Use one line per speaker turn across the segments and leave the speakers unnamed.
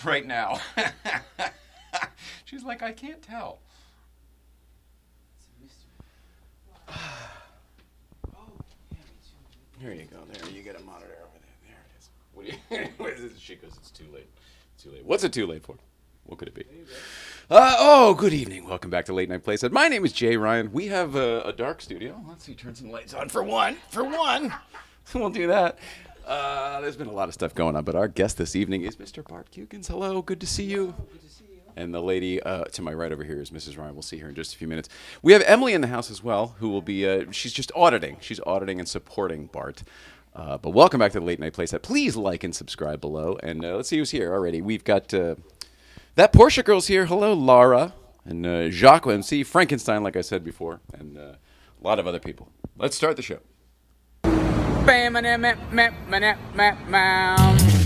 right now. She's like, I can't tell. Here you go. There, you get a monitor over there. There it is. What do you? what is? She goes, it's too late. Too late. What's it too late for? What could it be? Uh, oh, good evening. Welcome back to Late Night Playset. My name is Jay Ryan. We have a, a dark studio. Let's see, turn some lights on for one. For one, we'll do that. Uh, there's been a lot of stuff going on, but our guest this evening is Mr. Bart Kuykens. Hello, good to see you. And the lady uh, to my right over here is Mrs. Ryan. We'll see her in just a few minutes. We have Emily in the house as well, who will be, uh, she's just auditing. She's auditing and supporting Bart. Uh, but welcome back to the Late Night Playset. Please like and subscribe below. And uh, let's see who's here already. We've got uh, that Porsche girl's here. Hello, Lara. And uh, Jacques MC, Frankenstein, like I said before, and uh, a lot of other people. Let's start the show. What?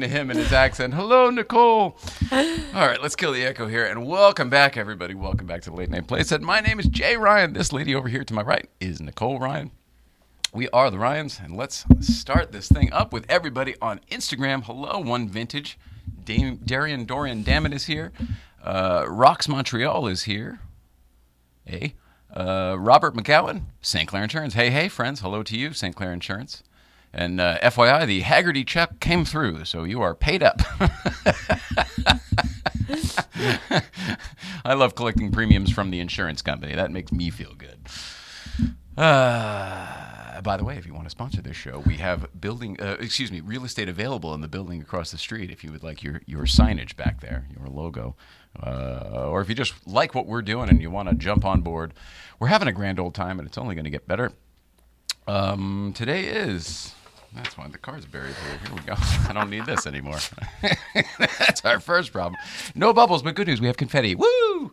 To him and his accent. Hello, Nicole. All right, let's kill the echo here and welcome back, everybody. Welcome back to the Late Night Playset. My name is Jay Ryan. This lady over here to my right is Nicole Ryan. We are the Ryans, and let's start this thing up with everybody on Instagram. Hello, One Vintage. Dame, Darian Dorian Dammit is here. Uh, Rocks Montreal is here. Hey. Uh, Robert McGowan, St. Clair Insurance. Hey, hey, friends. Hello to you, St. Clair Insurance. And uh, FYI, the Hagerty check came through, so you are paid up. I love collecting premiums from the insurance company. That makes me feel good. Uh, by the way, if you want to sponsor this show, we have building, uh, excuse me, real estate available in the building across the street. If you would like your your signage back there, your logo, uh, or if you just like what we're doing and you want to jump on board, we're having a grand old time, and it's only going to get better. Um, today is. That's why the card's buried here. Here we go. I don't need this anymore. That's our first problem. No bubbles, but good news. We have confetti. Woo!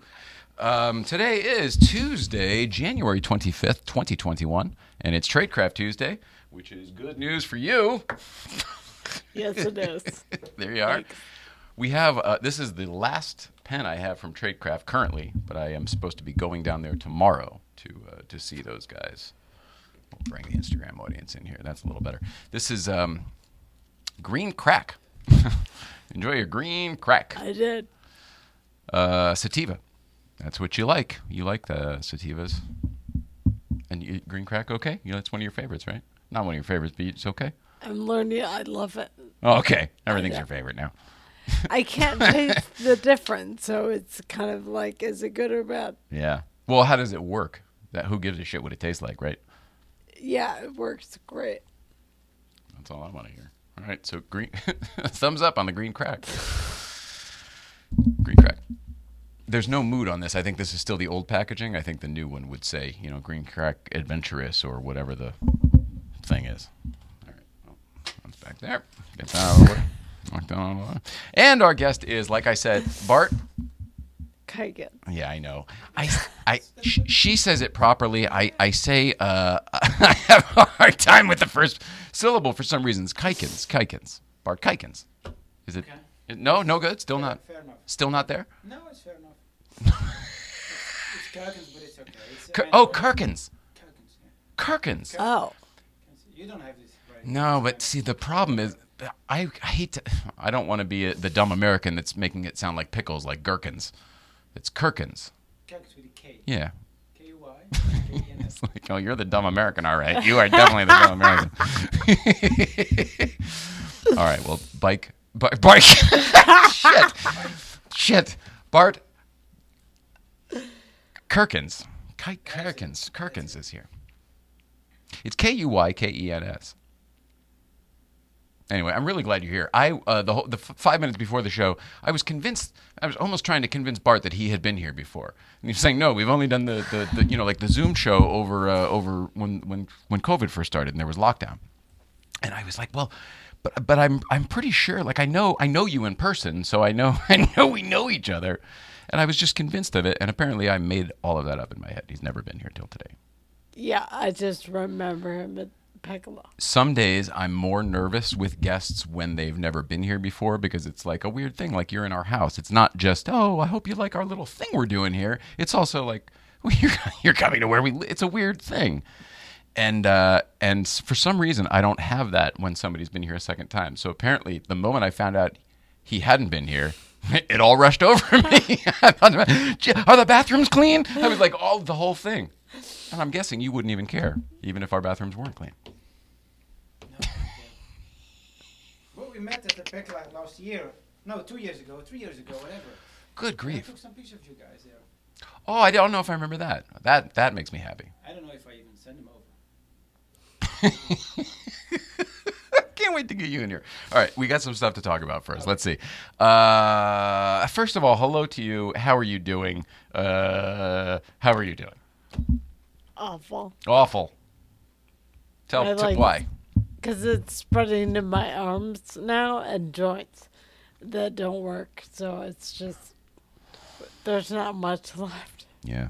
Um, today is Tuesday, January 25th, 2021, and it's Tradecraft Tuesday, which is good news for you.
Yes, it is.
there you are. We have, uh, this is the last pen I have from Tradecraft currently, but I am supposed to be going down there tomorrow to, uh, to see those guys. Bring the Instagram audience in here. That's a little better. This is um, Green Crack. Enjoy your green crack.
I did.
Uh, sativa. That's what you like. You like the sativas. And you, green crack okay? You know, that's one of your favorites, right? Not one of your favorites, but it's okay.
I'm learning. I love it.
Oh, okay, everything's your favorite now.
I can't taste the difference, so it's kind of like, is it good or bad?
Yeah. Well, how does it work? That who gives a shit what it tastes like, right?
Yeah, it works great.
That's all I want to hear. All right, so green thumbs up on the green crack. Green crack. There's no mood on this. I think this is still the old packaging. I think the new one would say, you know, green crack adventurous or whatever the thing is. All right, well, that's back there. Get that out of the way. That out of the way. And our guest is, like I said, Bart.
Kaigen.
Yeah, I know. I, I, sh- she says it properly. I, I say, uh, I have a hard time with the first syllable for some reasons. Kikens, Kikens, Bart Kikens. Is it? No, no good. Still not.
Fair enough.
Still not there.
No, it's fair enough. it's, it's Kirkens, but it's okay. It's,
Kir-
I
oh,
know-
Kirkens,
Kirkens, yeah.
Kirkens.
Oh,
You don't have this right.
No, but see, the problem is, I, I hate to. I don't want to be a, the dumb American that's making it sound like pickles, like gherkins. It's Kirkens.
Kirkens with a K.
Yeah.
K U Y. K N S.
It's like, oh, you're the dumb American, all right. You are definitely the dumb American. all right, well, bike, bike, bike. Shit, shit, Bart. Kirkens, Ki- Kirkens, Kirkens is here. It's K U Y K E N S. Anyway, I'm really glad you're here. I uh, the whole, the f- five minutes before the show, I was convinced. I was almost trying to convince Bart that he had been here before, and he was saying, "No, we've only done the, the, the you know like the Zoom show over uh, over when when when COVID first started and there was lockdown." And I was like, "Well, but but I'm I'm pretty sure. Like I know I know you in person, so I know I know we know each other." And I was just convinced of it, and apparently I made all of that up in my head. He's never been here till today.
yeah. I just remember him at
Some days I'm more nervous with guests when they've never been here before because it's like a weird thing. Like you're in our house. It's not just oh, I hope you like our little thing we're doing here. It's also like well, you're you're coming to where we. It's a weird thing, and uh, and for some reason I don't have that when somebody's been here a second time. So apparently, the moment I found out he hadn't been here. It all rushed over me. Are the bathrooms clean? I was like, all the whole thing. And I'm guessing you wouldn't even care, even if our bathrooms weren't clean.
No, well, we met at the Pekla last year. No, two years ago, three years ago, whatever.
Good grief.
I took some pictures of you guys there.
Oh, I don't know if I remember that. That that makes me happy.
I don't know if I even sent them over.
Can't wait to get you in here. All right, we got some stuff to talk about first. Let's see. Uh, first of all, hello to you. How are you doing? Uh, how are you doing?
Awful.
Awful. Tell,
I
tell
like-
why.
Because it's spreading in my arms now and joints that don't work. So it's just, there's not much left.
Yeah,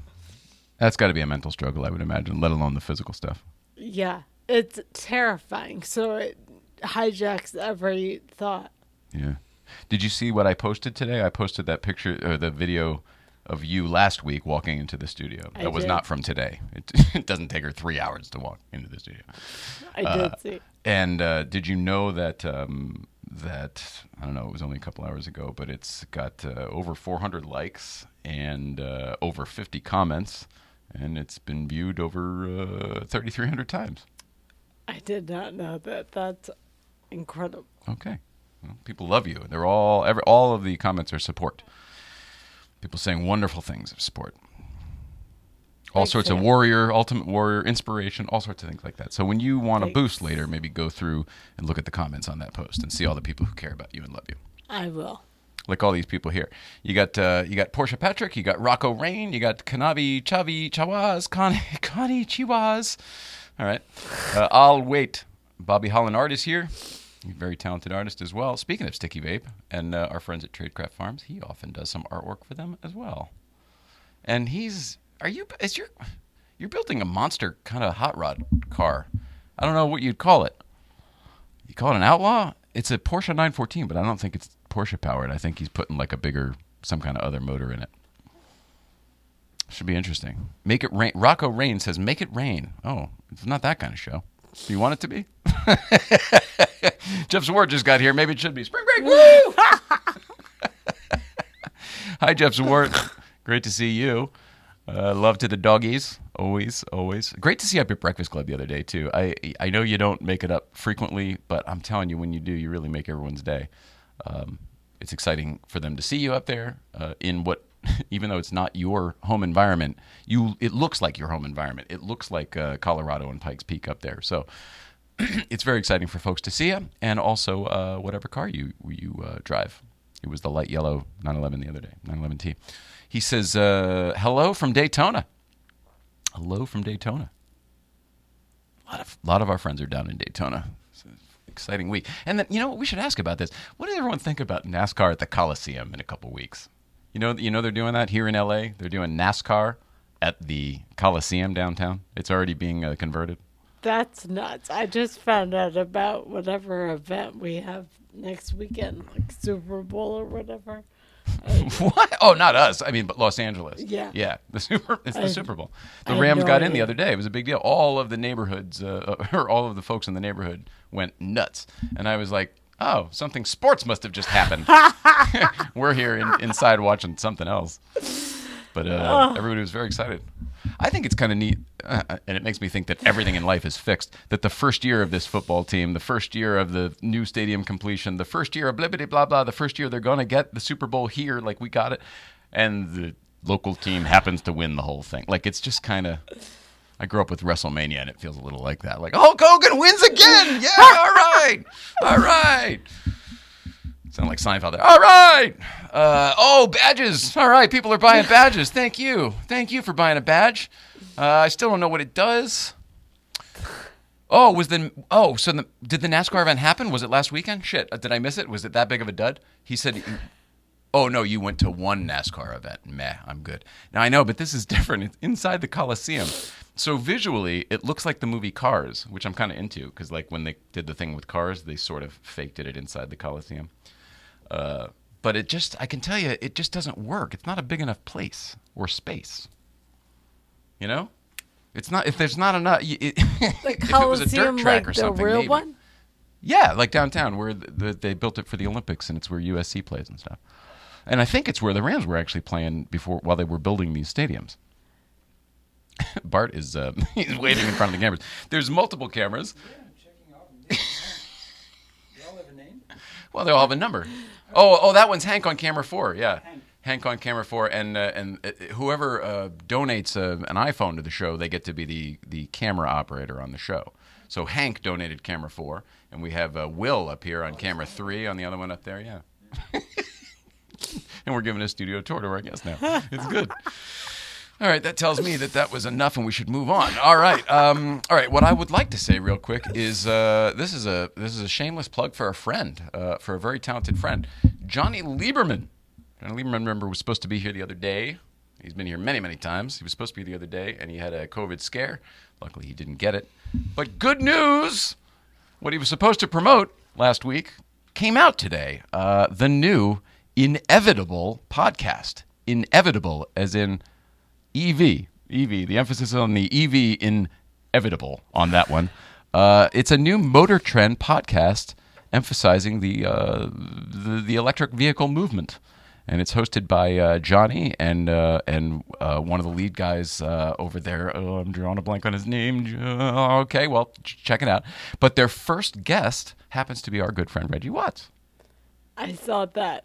that's got to be a mental struggle, I would imagine. Let alone the physical stuff.
Yeah. It's terrifying. So it hijacks every thought.
Yeah. Did you see what I posted today? I posted that picture or the video of you last week walking into the studio.
I
That was
did.
not from today. It, it doesn't take her three hours to walk into the studio.
I
Uh,
did see.
And uh, did you know that um, that I don't know? It was only a couple hours ago, but it's got uh, over 400 likes and uh, over 50 comments, and it's been viewed over uh, 3,300 times.
I did not know that. That's incredible.
Okay, well, people love you. They're all every, all of the comments are support. People saying wonderful things of support. All sorts of warrior, ultimate warrior, inspiration, all sorts of things like that. So when you want a boost later, maybe go through and look at the comments on that post and see all the people who care about you and love you.
I will.
Like all these people here. You got uh, you got Portia Patrick, you got Rocco Rain, you got Kanavi Chavi Chawaz, Connie, Connie Chiwaz. All right. Uh, I'll wait. Bobby Holland Art is here. Very talented artist as well. Speaking of Sticky Vape and uh, our friends at Tradecraft Farms, he often does some artwork for them as well. And he's are you is your you're building a monster kind of hot rod car. I don't know what you'd call it. You call it an outlaw? It's a Porsche 914, but I don't think it's Porsche powered. I think he's putting like a bigger, some kind of other motor in it. Should be interesting. Make it rain. Rocco Rain says, "Make it rain." Oh, it's not that kind of show. Do you want it to be? Jeff Zwart just got here. Maybe it should be spring break. Woo! Hi, Jeff Zwart. Great to see you. Uh, love to the doggies. Always, always. Great to see you up at Breakfast Club the other day too. I I know you don't make it up frequently, but I'm telling you, when you do, you really make everyone's day. Um, it's exciting for them to see you up there uh, in what, even though it's not your home environment, you it looks like your home environment. It looks like uh, Colorado and Pikes Peak up there. So it's very exciting for folks to see you, and also uh, whatever car you you uh, drive. It was the light yellow 911 the other day, 911T. He says, uh, "Hello from Daytona." Hello from Daytona. A lot of lot of our friends are down in Daytona. Exciting week. And then you know what we should ask about this. What does everyone think about NASCAR at the Coliseum in a couple weeks? You know, you know they're doing that here in LA. They're doing NASCAR at the Coliseum downtown. It's already being uh, converted.
That's nuts. I just found out about whatever event we have next weekend, like Super Bowl or whatever.
what? Oh, not us. I mean, but Los Angeles.
Yeah.
Yeah. The Super. It's the
I-
Super Bowl. The
had
Rams got in the other day. It was a big deal. All of the neighborhoods, uh, or all of the folks in the neighborhood, went nuts, and I was like, "Oh, something sports must have just happened." We're here in, inside watching something else, but uh, everybody was very excited. I think it's kind of neat, uh, and it makes me think that everything in life is fixed. That the first year of this football team, the first year of the new stadium completion, the first year of blibbity blah blah, the first year they're going to get the Super Bowl here, like we got it, and the local team happens to win the whole thing. Like it's just kind of. I grew up with WrestleMania, and it feels a little like that. Like Hulk Hogan wins again. Yeah, all right, all right. Sound like Seinfeld there. All right. Uh, oh, badges. All right, people are buying badges. Thank you. Thank you for buying a badge. Uh, I still don't know what it does. Oh, was the oh so the, did the NASCAR event happen? Was it last weekend? Shit, did I miss it? Was it that big of a dud? He said, "Oh no, you went to one NASCAR event. Meh, I'm good." Now I know, but this is different. It's inside the Coliseum, so visually it looks like the movie Cars, which I'm kind of into because like when they did the thing with Cars, they sort of faked it inside the Coliseum. Uh, but it just, I can tell you, it just doesn't work. It's not a big enough place or space. You know, it's not. If there's not enough, it,
The
if it was a dirt
Coliseum,
track
like
or
the real
maybe.
one.
Yeah, like downtown where the, the, they built it for the Olympics, and it's where USC plays and stuff. And I think it's where the Rams were actually playing before while they were building these stadiums. Bart is uh, he's waving in front of the cameras. There's multiple cameras.
Yeah, I'm checking off. them. They all have a name?
Well, they all have a number. Oh, oh, that one's Hank on camera four. Yeah,
Hank.
Hank on camera four, and uh, and uh, whoever uh, donates uh, an iPhone to the show, they get to be the the camera operator on the show. So Hank donated camera four, and we have uh, Will up here on camera three on the other one up there. Yeah. and we're giving a studio tour to our guests now. It's good. All right, that tells me that that was enough, and we should move on. All right, um, all right. What I would like to say real quick is uh, this is a this is a shameless plug for a friend, uh, for a very talented friend, Jonny Lieberman. Jonny Lieberman, remember, was supposed to be here the other day. He's been here many, many times. He was supposed to be the other day, and he had a COVID scare. Luckily, he didn't get it. But good news! What he was supposed to promote last week came out today. Uh, the new Inevitable podcast. Inevitable, as in EV. EV. The emphasis on the EV inevitable on that one. Uh, it's a new Motor Trend podcast emphasizing the, uh, the the electric vehicle movement, and it's hosted by uh, Jonny and uh, and uh, one of the lead guys uh, over there. Oh, I'm drawing a blank on his name. Okay, well, ch- check it out. But their first guest happens to be our good friend Reggie Watts.
I saw that.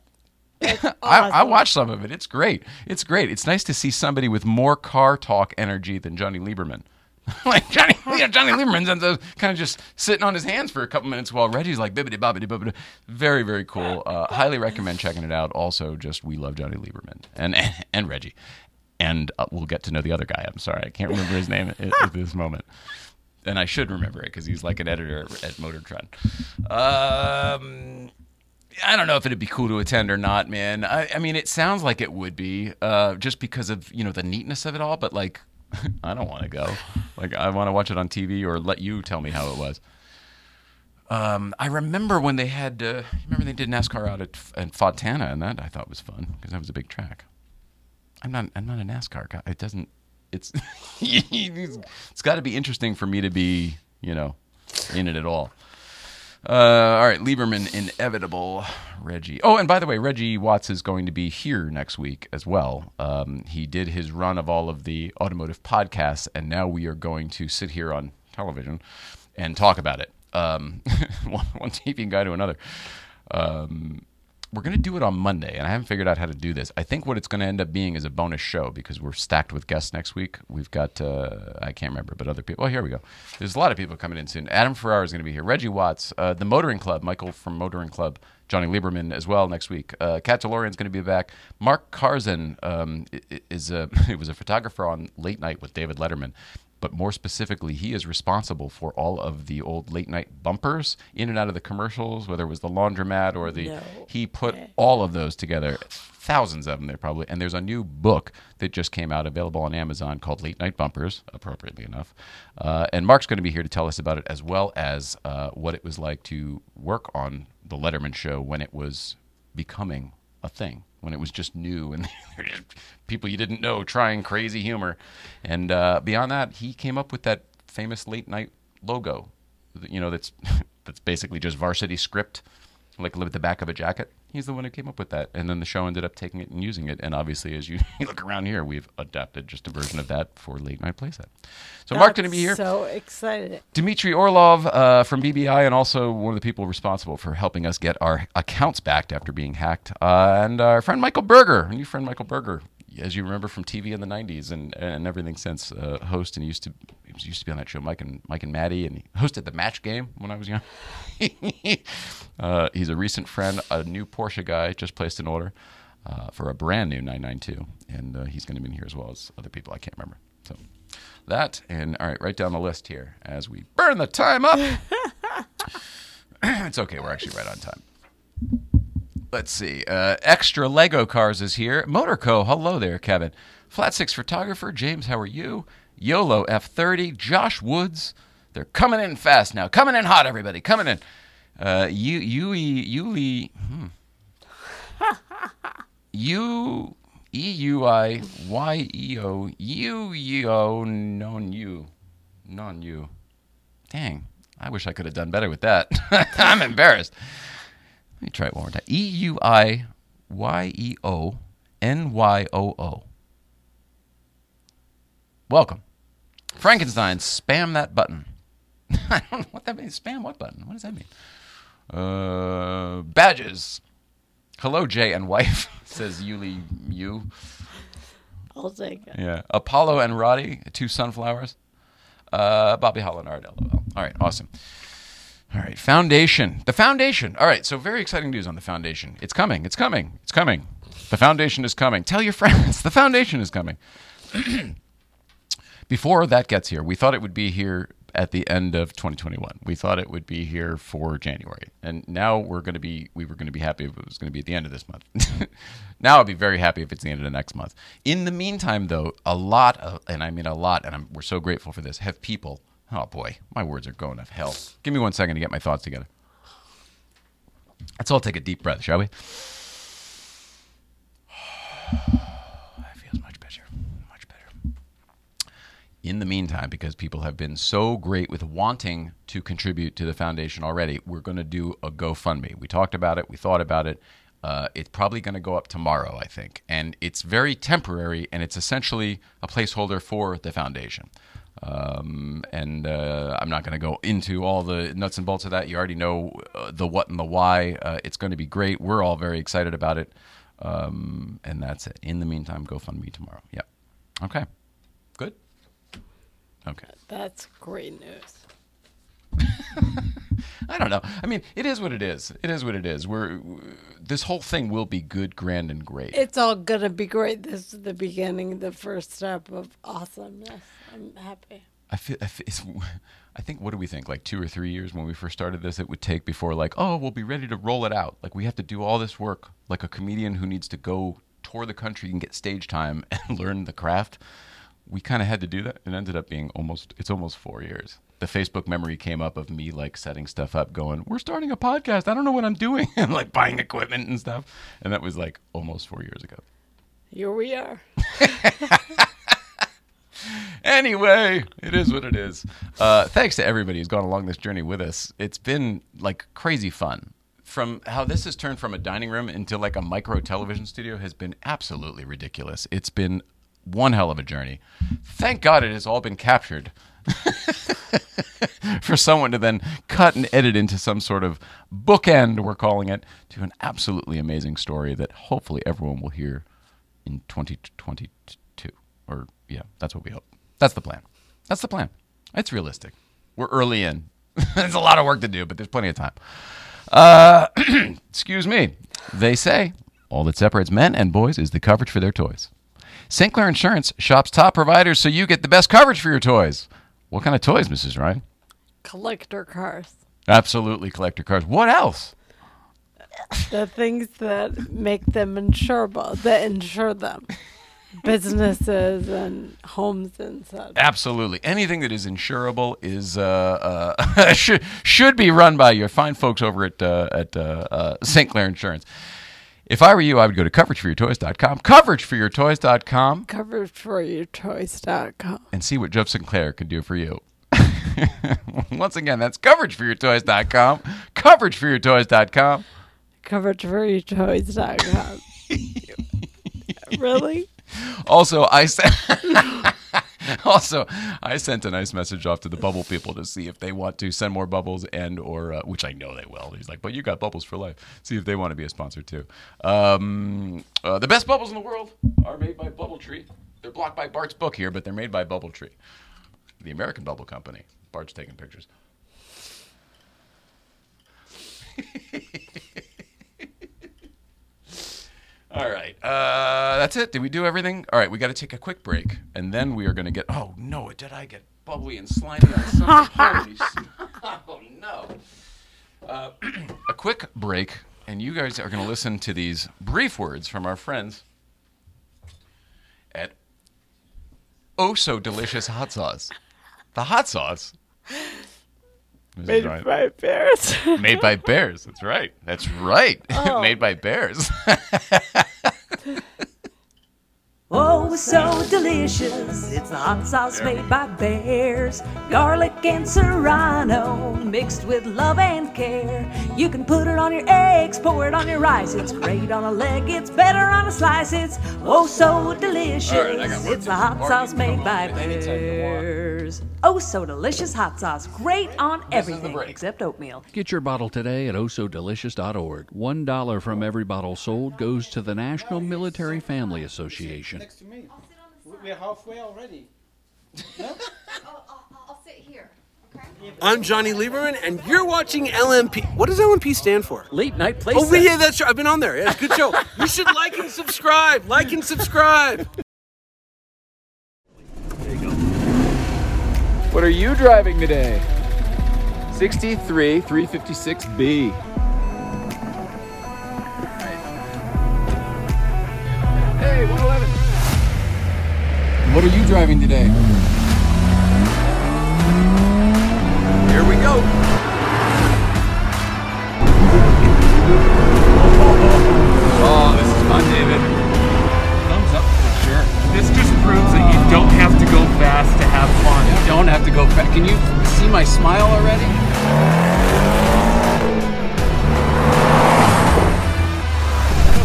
That's
I, I watched some of it. It's great. It's great. It's nice to see somebody with more car talk energy than Jonny Lieberman. like Jonny, you know, Jonny Lieberman's ends up kind of just sitting on his hands for a couple minutes while Reggie's like bibbity bobbity bobbity. Very very cool. Uh, highly recommend checking it out. Also, just we love Jonny Lieberman and and Reggie, and uh, we'll get to know the other guy. I'm sorry, I can't remember his name at, at this moment. And I should remember it because he's like an editor at Motor Trend. Um, I don't know if it'd be cool to attend or not, man. I, I mean, it sounds like it would be, uh, just because of you know the neatness of it all. But like, I don't want to go. Like, I want to watch it on TV or let you tell me how it was. Um, I remember when they had, uh, remember they did NASCAR out at, at Fontana, and that I thought was fun because that was a big track. I'm not, I'm not a NASCAR guy. It doesn't, it's, it's got to be interesting for me to be, you know, in it at all. Uh, all right, Lieberman, inevitable. Reggie. Oh, and by the way, Reggie Watts is going to be here next week as well. Um, he did his run of all of the automotive podcasts, and now we are going to sit here on television and talk about it. Um, one, one TV guy to another. Um, we're going to do it on Monday, and I haven't figured out how to do this. I think what it's going to end up being is a bonus show because we're stacked with guests next week. We've got, uh, I can't remember, but other people. Oh, here we go. There's a lot of people coming in soon. Adam Ferrara is going to be here. Reggie Watts, uh, the Motoring Club, Michael from Motoring Club, Jonny Lieberman as well next week. Uh, Kat DeLorean's going to be back. Mark Karzan um, is a, it was a photographer on Late Night with David Letterman but more specifically, he is responsible for all of the old late night bumpers in and out of the commercials, whether it was the laundromat or the.
No
he put
way.
all of those together, thousands of them there probably. And there's a new book that just came out, available on Amazon, called Late Night Bumpers, appropriately enough. Uh, and Mark's going to be here to tell us about it, as well as uh, what it was like to work on the Letterman show when it was becoming a thing when it was just new and people you didn't know trying crazy humor. And uh, beyond that, he came up with that famous late night logo. You know, that's that's basically just varsity script, like with the back of a jacket. He's the one who came up with that, and then the show ended up taking it and using it. And obviously, as you look around here, we've adapted just a version of that for late night playset. So Mark's going to be here.
So excited.
Dmitry Orlov uh, from BBI, and also one of the people responsible for helping us get our accounts backed after being hacked. Uh, and our friend Michael Burger, our new friend Michael Burger, as you remember from TV in the '90s and, and everything since, uh, host, and used to used to be on that show, Mike and Mike and Maty, and he hosted the Match Game when I was young. uh, he's a recent friend, a new Porsche guy, just placed an order uh, for a brand new 992, and uh, he's going to be in here as well as other people I can't remember. So that and all right, write down the list here as we burn the time up. it's okay, we're actually right on time. Let's see. Uh, Extra Lego Cars is here. Motorco, hello there, Kevin. Flat Six Photographer, James, how are you? YOLO F30, Josh Woods. They're coming in fast now. Coming in hot, everybody. Coming in. Uh, you, Yui, Yuli, hmm. U, E U I Y E O, U E O, non you. Non you. Dang. I wish I could have done better with that. I'm embarrassed. Let me try it one more time. E U I Y E O N Y O O. Welcome. Frankenstein, spam that button. I don't know what that means. Spam what button? What does that mean? Uh, badges. Hello, Jay and wife, says Yuli you.
I'll take it.
Yeah. Apollo and Roddy, two sunflowers. Uh, Bobby Holland, LOL. All right, awesome. All right, foundation. The foundation. All right, so very exciting news on the foundation. It's coming. It's coming. It's coming. The foundation is coming. Tell your friends. The foundation is coming. Before that gets here, we thought it would be here at the end of 2021. We thought it would be here for January, and now we're going to be. We were going to be happy if it was going to be at the end of this month. now I'd be very happy if it's the end of the next month. In the meantime, though, a lot of, and I mean a lot, and I'm, we're so grateful for this. Have people? Oh boy, my words are going to hell. Give me one second to get my thoughts together. Let's all take a deep breath, shall we? That feels much better. Much better in the meantime, because people have been so great with wanting to contribute to the foundation already, we're going to do a GoFundMe. We talked about it, we thought about it. Uh, it's probably going to go up tomorrow, I think. And it's very temporary, and it's essentially a placeholder for the foundation. Um, and uh, I'm not going to go into all the nuts and bolts of that. You already know uh, the what and the why. Uh, it's going to be great. We're all very excited about it. Um, and that's it. In the meantime, GoFundMe tomorrow. Yep. Okay. Good. Okay.
That's great news.
I don't know. I mean, it is what it is. It is what it is. We're this whole thing will be good, grand, and great.
It's all gonna be great. This is the beginning, the first step of awesomeness. I'm happy.
I feel. I, feel it's, I think. What do we think? Like two or three years when we first started this, it would take before like, oh, we'll be ready to roll it out. Like we have to do all this work, like a comedian who needs to go tour the country and get stage time and learn the craft. We kind of had to do that. It ended up being almost. It's almost four years. The Facebook memory came up of me like setting stuff up, going, "We're starting a podcast. I don't know what I'm doing," and like buying equipment and stuff. And that was like almost four years ago.
Here we are.
anyway, it is what it is. Uh, thanks to everybody who's gone along this journey with us. It's been like crazy fun. From how this has turned from a dining room into like a micro television studio has been absolutely ridiculous. It's been one hell of a journey. Thank God it has all been captured for someone to then cut and edit into some sort of bookend, we're calling it, to an absolutely amazing story that hopefully everyone will hear in 2022. Or, yeah, that's what we hope. That's the plan. That's the plan. It's realistic. We're early in. there's a lot of work to do, but there's plenty of time. Uh, excuse me. They say all that separates men and boys is the coverage for their toys. St. Clair Insurance shops top providers so you get the best coverage for your toys. What kind of toys, Mrs. Ryan?
Collector cars.
Absolutely collector cars. What else?
The things that make them insurable, that insure them. Businesses and homes and such.
Absolutely. Anything that is insurable is uh, uh, should, should be run by your fine folks over at, uh, at uh, uh, St. Clair Insurance. If I were you, I would go to coverageforyourtoys.com, coverageforyourtoys.com,
Coverageforyourtoys.com.
and see what Jeff Sinclair can do for you. Once again, that's coverageforyourtoys.com, coverageforyourtoys.com.
Coverageforyourtoys.com. really?
Also, I sent also I sent a nice message off to the bubble people to see if they want to send more bubbles and or uh, which I know they will. He's like, but you got bubbles for life. See if they want to be a sponsor too. Um, uh, the best bubbles in the world are made by BubbleTree. They're blocked by Bart's book here, but they're made by BubbleTree, the American bubble company. Bart's taking pictures. All right. Uh, that's it. Did we do everything? All right. We got to take a quick break, and then we are going to get. Oh no! Did I get bubbly and slimy on something? Oh no! Uh, a quick break, and you guys are going to listen to these brief words from our friends at Oh So Delicious Hot Sauce. The hot sauce.
Made
Ryan.
by bears.
Made by bears. That's right. That's right.
Oh.
Made by bears.
Oh, so delicious. It's the hot sauce made by bears. Garlic and serrano mixed with love and care. You can put it on your eggs, pour it on your rice. It's great on a leg, it's better on a slice. It's oh, so delicious.
All right, I got work
it's
to
the hot sauce made by
Anytime you want.
bears. Oh, so delicious hot sauce. Great on
This is the
everything except oatmeal.
Get your bottle today at oh osodelicious.org. One dollar from every bottle sold goes to the National Military Family Association.
Next to me. We- We're halfway already.
Oh, I'll, I'll, I'll sit here. Okay.
I'm Jonny Lieberman, and you're watching LMP. What does LMP stand for?
Late night play.
Oh, yeah, that's right. I've been on there. Yeah, good show. you should like and subscribe. Like and subscribe.
What are you driving today? 63 356B. What are you driving today? Here we go. Oh, this is fun, David. Thumbs up for sure.
This just proves that you don't have to go fast to have fun.
You don't have to go fast. Can you see my smile already?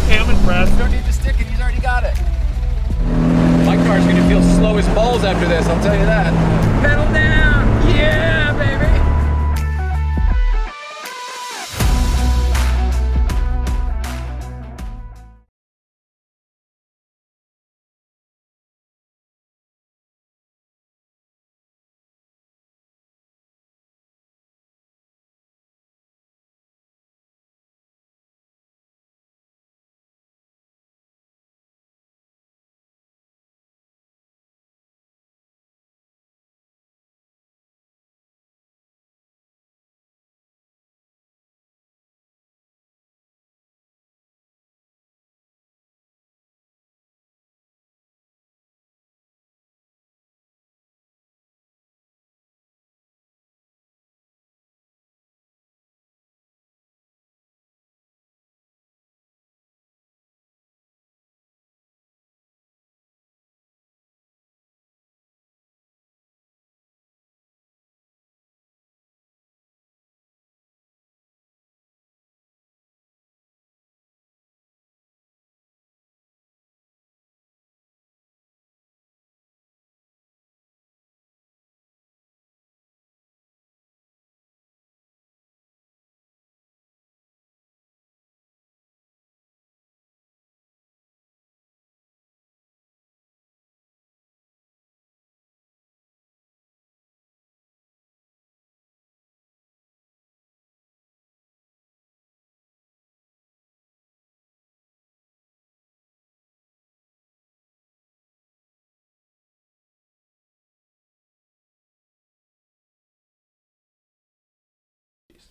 Okay, I'm impressed.
You don't need to stick it. He's already got it. My car's gonna feel slow as balls after this. I'll tell you that. Pedal down.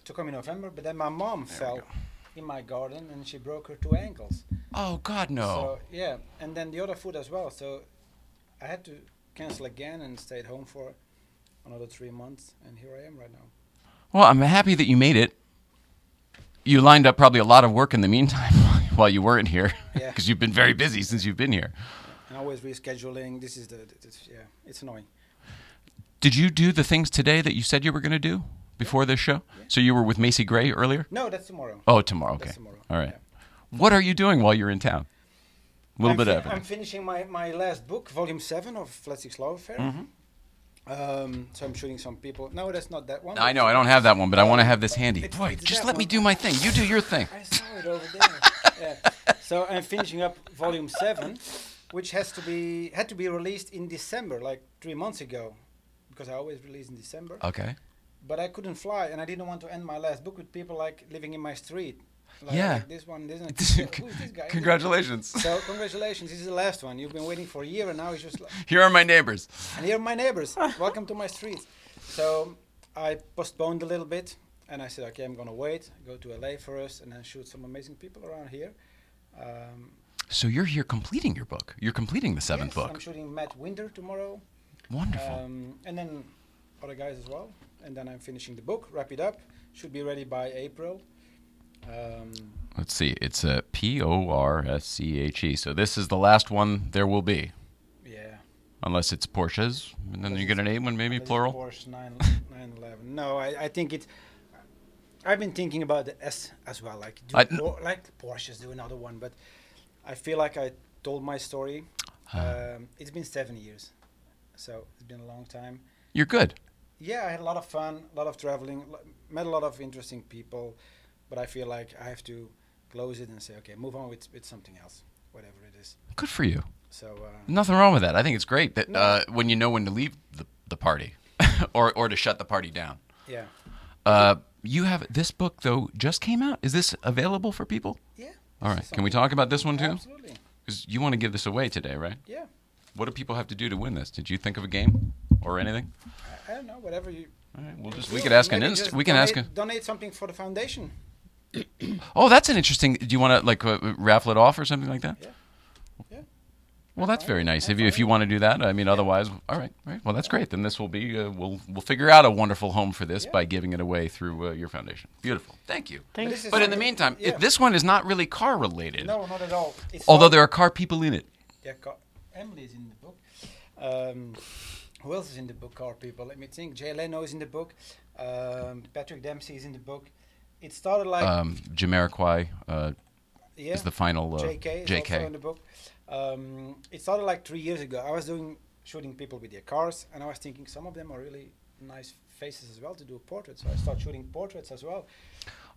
To come in November, but then my mom fell in my garden and she broke her two ankles.
Oh God, no.
So yeah, and then the other foot as well. So I had to cancel again and stayed home for another three months, and here I am right now.
Well, I'm happy that you made it. You lined up probably a lot of work in the meantime while you weren't here,
Yeah.
because you've been very busy since you've been here.
And always rescheduling. This is the, the yeah, it's annoying.
Did you do the things today that you said you were going to do before this show? So you were with Macy Gray earlier?
No, that's tomorrow.
Oh, tomorrow. Okay.
That's tomorrow.
All right. What are you doing while you're in town? A little
I'm
bit
fi-
of everything.
I'm finishing my, my last book, volume seven of Flat Six Love Affair.
Mhm.
Um, so I'm shooting some people. No, that's not that one.
I know I don't have that one, but I want to have this handy.
It's-
Boy,
it's
just let me do my thing. You do your thing.
I saw it over there. yeah. So I'm finishing up volume seven, which has to be had to be released in December, like three months ago, because I always release in December.
Okay.
But I couldn't fly, and I didn't want to end my last book with people like living in my street. Like,
Yeah.
like this one, this one. Who's this guy?
Congratulations.
So congratulations, this is the last one. You've been waiting for a year, and now it's just like,
Here are my neighbors.
and here are my neighbors. Welcome to my street. So I postponed a little bit, and I said, okay, I'm gonna wait, go to LA first, and then shoot some amazing people around here. Um,
So you're here completing your book. You're completing the seventh
yes,
book.
I'm shooting Matt Winter tomorrow.
Wonderful.
Um, and then other guys as well. And then I'm finishing the book, wrap it up. Should be ready by April. Um,
Let's see. It's a P O R S C H E. So this is the last one there will be.
yeah.
Unless it's Porsches, and then you get an A one, maybe plural.
Porsche 9, 911. No, I, I think it's. I've been thinking about the S as well. Like, do
I-
Por- like Porsches do another one, but I feel like I told my story. Um, it's been seven years, so it's been a long time.
You're good.
Yeah, I had a lot of fun, a lot of traveling, met a lot of interesting people, but I feel like I have to close it and say, okay, move on with, with something else, whatever it is.
Good for you.
So uh,
Nothing wrong with that. I think it's great that
No.
uh, when you know when to leave the, the party, or or to shut the party down.
yeah,
Uh, you have this book though just came out. Is this available for people?
yeah.
All right. Can we talk about this one too?
Absolutely.
Because you want to give this away today, right?
Yeah.
What do people have to do to win this? Did you think of a game or anything?
I, I don't know, whatever you.
All right. We'll just we could ask an
Maybe
inst- we can
donate,
ask a.
donate something for the foundation.
Oh, that's an interesting. Do you want to like uh, raffle it off or something like that?
Yeah. Yeah.
Well, that's very nice of you. If you want to do that, I mean, otherwise, all right, all right. Well, that's great. Then this will be. Uh, we'll we'll figure out a wonderful home for this
Yeah.
by giving it away through uh, your foundation. Beautiful. Thank you.
Thanks.
this
But in the meantime,
yeah.
it, this one is not really car related.
No, not at all. It's
Although
all-
there are car people in it.
Yeah, car, Emily is in the book. Um, who else is in the book? Car people. Let me think. Jay Leno is in the book. Um, Patrick Dempsey is in the book. It started like
Um, Jamiroquai uh,
yeah.
is the final. Uh,
JK is also in the book. Um, it started like three years ago. I was doing shooting people with their cars, and I was thinking some of them are really nice faces as well to do portraits. So I started shooting portraits as well.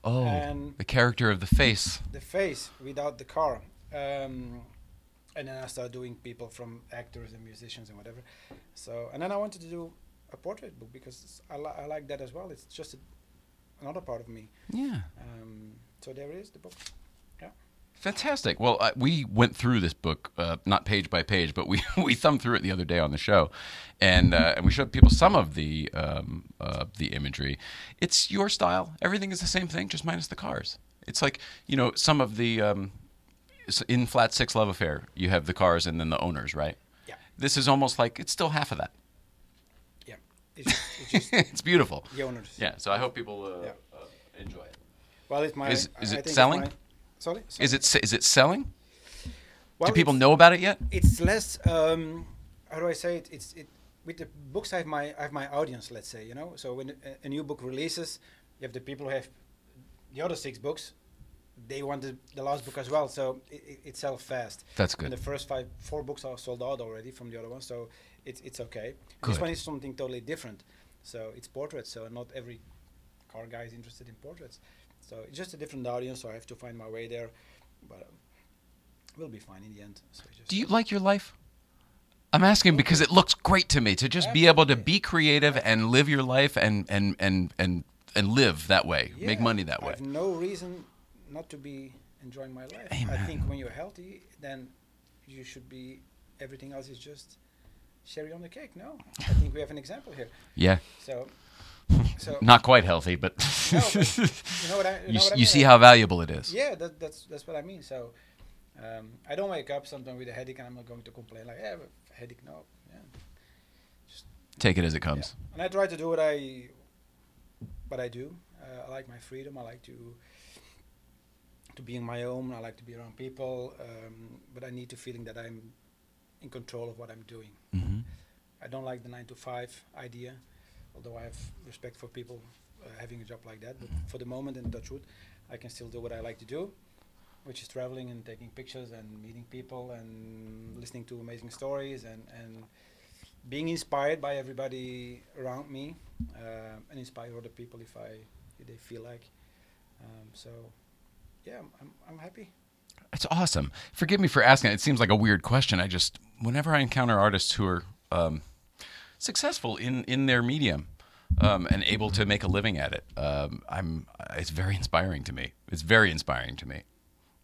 Oh,
And-
the character of the face.
the face without the car. Um, and then I started doing people from actors and musicians and whatever. So and then I wanted to do a portrait book because I, li- I like that as well. It's just a, another part of me.
Yeah.
Um, so there it is, the book. Yeah.
Fantastic. Well, uh, we went through this book, uh, not page by page, but we, we thumbed through it the other day on the show, and uh, and we showed people some of the um, uh, the imagery. It's your style. Everything is the same thing, just minus the cars. It's like you know some of the um, in Flat Six Love Affair, you have the cars and then the owners, right?
Yeah.
This is almost like it's still half of that.
Yeah. It's just, it's just
it's beautiful.
the owners.
Yeah. So I hope people uh,
Yeah.
uh, enjoy it.
Well, it's my.
Is- is it selling?
my- Sorry.
Is it is it selling?
Well,
Do people know about it yet?
it's less um, how do I say it? It's it with the books I have my I have my audience. Let's say you know. So when a, a new book releases, you have the people who have the other six books. They want the, the last book as well, so it, it, sells fast.
That's
And
good.
the first five, four books are sold out already from the other one, so it's it's okay.
Good.
This one is something totally different. So it's portraits. So not every car guy is interested in portraits. So it's just a different audience. So I have to find my way there, but um, we'll be fine in the end. So just
Do you like your life? I'm asking because it looks great to me to just be able to be creative and live your life and and and and and live that way, make money that
I
way.
have no reason not to be enjoying my life. I think when you're healthy, then you should be. Everything else is just cherry on the cake. No, I think we have an example here.
Yeah.
So So
Not quite healthy, but
No, but you know what I- you
you,
know
s-
what I
you
mean?
see how valuable it is.
Yeah, that, that's that's what I mean. So um, I don't wake up sometimes with a headache, and I'm not going to complain like, "Yeah, headache." No, yeah.
Take it as it comes.
And I try to do what I what I do. Uh, I like my freedom. I like to to be in my own. I like to be around people, um, but I need to feeling that I'm in control of what I'm doing.
Mhm.
I don't like the nine to five idea, although I have respect for people uh, having a job like that. But for the moment in Dutchwood, I can still do what I like to do, which is traveling and taking pictures and meeting people and listening to amazing stories and, and being inspired by everybody around me uh, and inspire other people if I if they feel like. Um, so, yeah, I'm, I'm, happy.
It's awesome. Forgive me for asking. It seems like a weird question. I just, whenever I encounter artists who are um, successful in in their medium um, and able to make a living at it, um, I'm. It's very inspiring to me. It's very inspiring to me,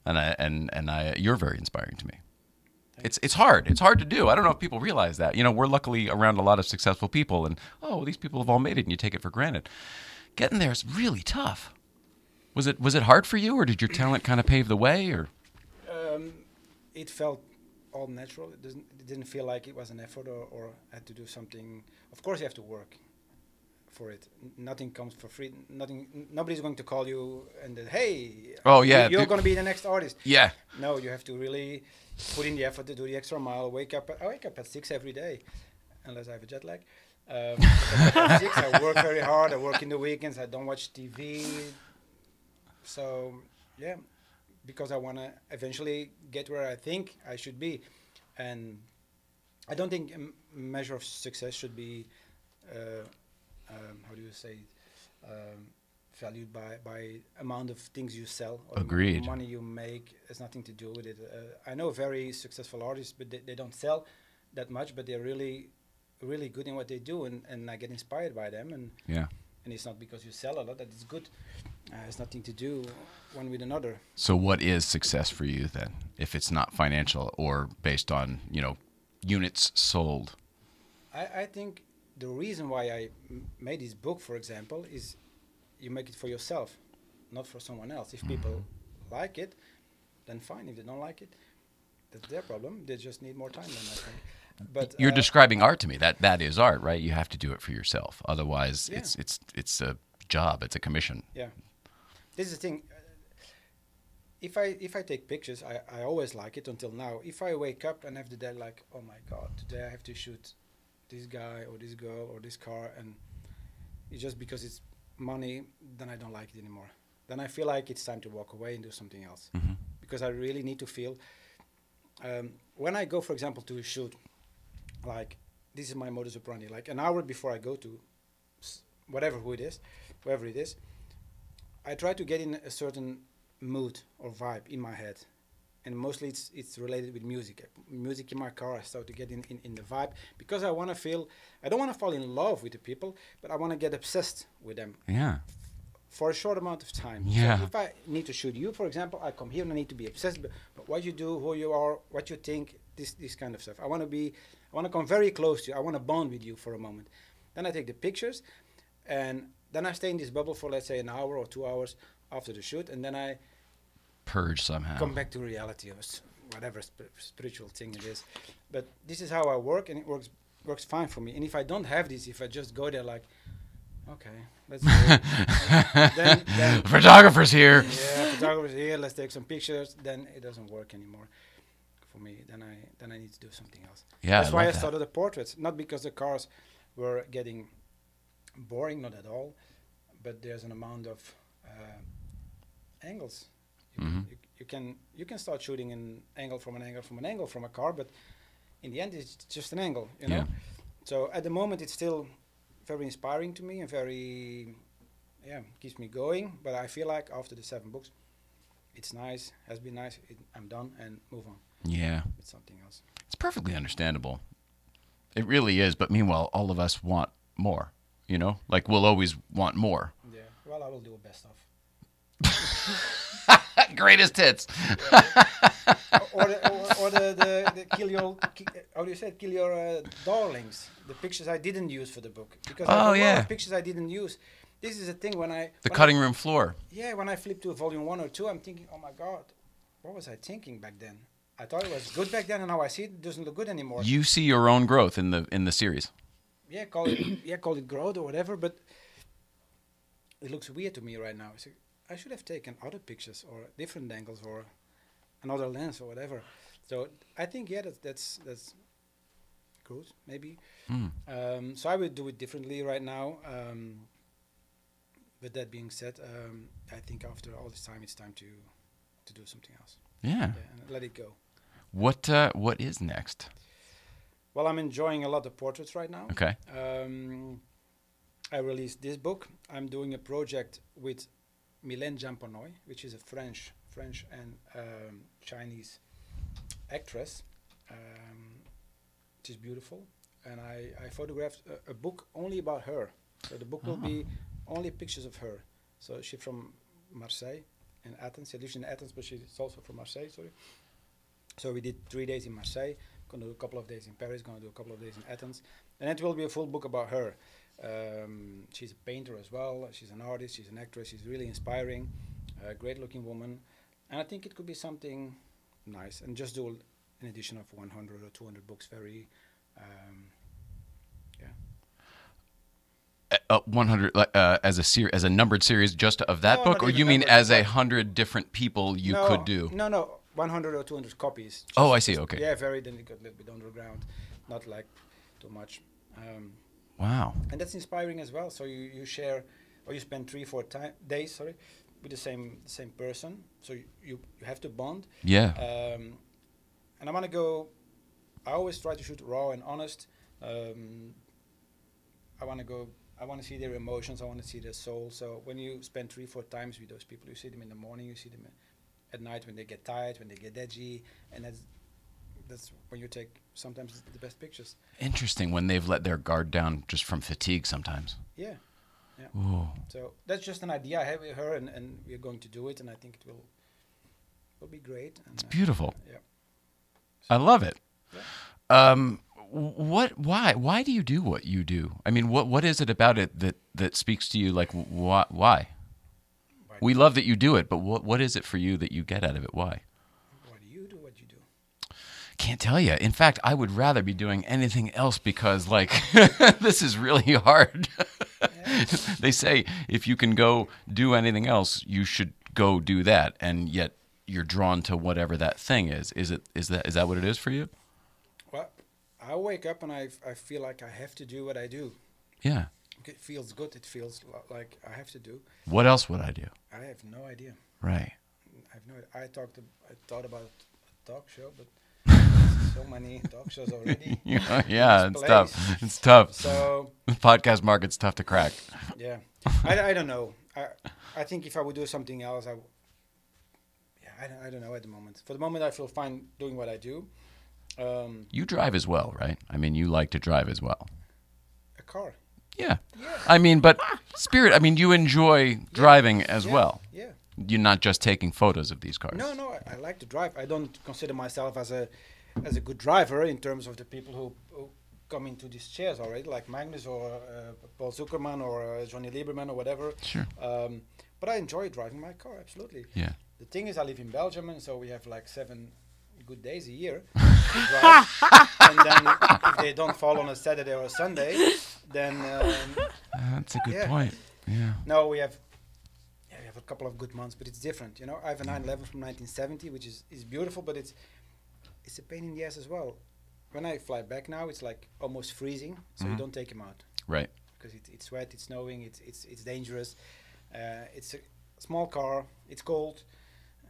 and I and and I. You're very inspiring to me. It's it's hard. It's hard to do. I don't know if people realize that. You know, we're luckily around a lot of successful people, and oh, these people have all made it, and you take it for granted. Getting there is really tough. Was it was it hard for you, or did your talent kind of pave the way, or?
Um, it felt all natural. It, doesn't, it didn't feel like it was an effort or, or had to do something. Of course, you have to work for it. Nothing comes for free. Nothing. n- Nobody's going to call you and then, hey.
Oh, yeah,
You're going to be the next artist.
Yeah.
No, you have to really put in the effort to do the extra mile. Wake up. At, I wake up at six every day, unless I have a jet lag. Um, six, I work very hard. I work in the weekends. I don't watch TV. So yeah, because I want to eventually get where I think I should be, and I don't think a measure of success should be, uh, um, how do you say, it, um, valued by by amount of things you sell or
Agreed.
money you make. Has nothing to do with it. Uh, I know very successful artists, but they, they don't sell that much, but they're really really good in what they do, and, and I get inspired by them, and
Yeah.
and it's not because you sell a lot that it's good. Uh, it's nothing to do one with another.
So, what is success for you then, if it's not financial or based on you know units sold?
I, I think the reason why I m- made this book, for example, is you make it for yourself, not for someone else. If people like it, then fine. If they don't like it, that's their problem. They just need more time than I think. But
You're
uh,
describing art to me. That that is art, right? You have to do it for yourself. Otherwise,
Yeah.
it's it's it's a job. It's a commission.
Yeah, this is the thing. If I if I take pictures, I, I always like it until now. If I wake up and have the day like, oh my god, today I have to shoot this guy or this girl or this car, and it's just because it's money, then I don't like it anymore. Then I feel like it's time to walk away and do something else
Mhm.
because I really need to feel. Um, when I go, for example, to a shoot, like this is my modus operandi. Like an hour before I go to whatever who it is, whoever it is, I try to get in a certain mood or vibe in my head, and mostly it's it's related with music. Music in my car, I start to get in in, in the vibe because I want to feel. I don't want to fall in love with the people, but I want to get obsessed with them
Yeah.
for a short amount of time.
Yeah.
So if I need to shoot you, for example, I come here and I need to be obsessed with with what you do, who you are, what you think, this this kind of stuff. I want to be, I want to come very close to you. I want to bond with you for a moment. Then I take the pictures, and then I stay in this bubble for let's say an hour or two hours after the shoot, and then I
Purge somehow.
come back to reality or whatever sp- spiritual thing it is. But this is how I work, and it works works fine for me. And if I don't have this, if I just go there like, okay, let's then, then
Photographers here.
yeah, photographers here. Let's take some pictures. Then it doesn't work anymore for me. Then I then I need to do something else.
Yeah,
that's
I
why I
love that.
started the portraits. Not because the cars were getting boring, not at all, but there's an amount of uh, angles. You,
Mhm.
you, you can you can start shooting an angle from an angle from an angle from a car, but in the end it's just an angle, you know.
Yeah.
So at the moment it's still very inspiring to me and very yeah keeps me going. But I feel like after the seven books, it's nice, has been nice. It, I'm done and move on
Yeah.
it's something else.
It's perfectly understandable. It really is. But meanwhile, all of us want more. You know, like we'll always want more.
Yeah. Well, I will do a best of.
Greatest hits.
or the, or, or the, the, the kill your how do you say it? kill your uh, darlings the pictures I didn't use for the book because I
Oh,
a lot
yeah.
of pictures I didn't use this is the thing when I
The
when I-
cutting room floor.
yeah when I flip to volume one or two I'm thinking oh my god what was I thinking back then I thought it was good back then and now I see it doesn't look good anymore
You see your own growth in the in the series.
Yeah call it yeah call it growth or whatever but it looks weird to me right now I should have taken other pictures or different angles or another lens or whatever so I think yeah that's that's that's good maybe
Mm.
um, so I would do it differently right now um, with that being said um, I think after all this time it's time to to do something else
Yeah.
yeah, and let it go
What uh, what is next?
Well, I'm enjoying a lot of portraits right now.
Okay.
Um, I released this book. I'm doing a project with Mylène Jampanoï, which is a French, French and um, Chinese actress. Um, she's beautiful, and I, I photographed a, a book only about her. So the book will be only pictures of her. So she's from Marseille and Athens. She lives in Athens, but she's also from Marseille. Sorry. So we did three days in Marseille. Gonna do a couple of days in Paris. Gonna do a couple of days in Athens, and it will be a full book about her. Um, she's a painter as well. She's an artist. She's an actress. She's really inspiring. A great-looking woman, and I think it could be something nice. And just do an edition of 100 or 200 books. Very, um,
Uh, 100 uh, as a ser- as a numbered series just of that
No,
book, or
even
you mean as a hundred different people you
no,
could do?
No, no, 100 or 200 copies.
Oh, I see, okay.
Yeah, very. Then it got a little bit underground, not like too much. Um,
Wow.
and that's inspiring as well. So you, you share, or you spend three, four ti- days, sorry, with the same same person. So you, you, you have to bond.
Yeah.
Um, and I want to go. I always try to shoot raw and honest. Um, I want to go. I want to see their emotions. I want to see their soul. So when you spend three, four times with those people, you see them in the morning, you see them at night when they get tired, when they get edgy, and that's that's when you take sometimes the best pictures.
Interesting when they've let their guard down just from fatigue sometimes.
Yeah. Yeah.
Ooh.
So that's just an idea I have with her, and, and we're going to do it, and I think it will will be great. And,
It's
uh,
beautiful.
yeah.
I love it. Um, what? Why? Why do you do what you do? I mean, what what is it about it that that speaks to you? Like, wh- why? We love that you do it, but what what is it for you that you get out of it? Why?
Why do you do what you do?
Can't tell you. In fact, I would rather be doing anything else because, like, this is really hard. they say if you can go do anything else, you should go do that, and yet you're drawn to whatever that thing is. Is it? Is that? Is that what it is for you?
Well, I wake up and I I feel like I have to do what I do.
Yeah.
It feels good. It feels like I have to do.
What else would I do?
I have no idea.
Right.
I have no. I talked. I thought about a talk show, but so many talk shows already.
yeah,
in
yeah, it's tough. It's tough.
So
the podcast market's tough to crack.
yeah, I, I don't know. I I think if I would do something else, I. w- Yeah, I don't, I don't know at the moment. For the moment, I feel fine doing what I do. Um,
You drive as well, right? I mean, you like to drive as well.
a car.
Yeah. I mean, but spirit. I mean, you enjoy driving as well.
yeah.
You're not just taking photos of these cars.
No, no, I, I like to drive. I don't consider myself as a as a good driver in terms of the people who, who come into these chairs already, like Magnus or uh, Paul Zuckerman or uh, Jonny Lieberman or whatever.
Sure.
Um, but I enjoy driving my car absolutely.
Yeah.
The thing is, I live in Belgium, and so we have like seven good days a year and then if they don't fall on a Saturday or a Sunday, then um,
That's a good
Yeah.
point. Yeah.
no, we have yeah, we have a couple of good months, but it's different. You know, I have a 911 from 1970, which is, is beautiful, but it's it's a pain in the ass as well. When I fly back now, it's like almost freezing, so you
Mhm.
don't take him out
Right.
because it, it's wet, it's snowing, it's it's it's dangerous. Uh, it's a small car, it's cold,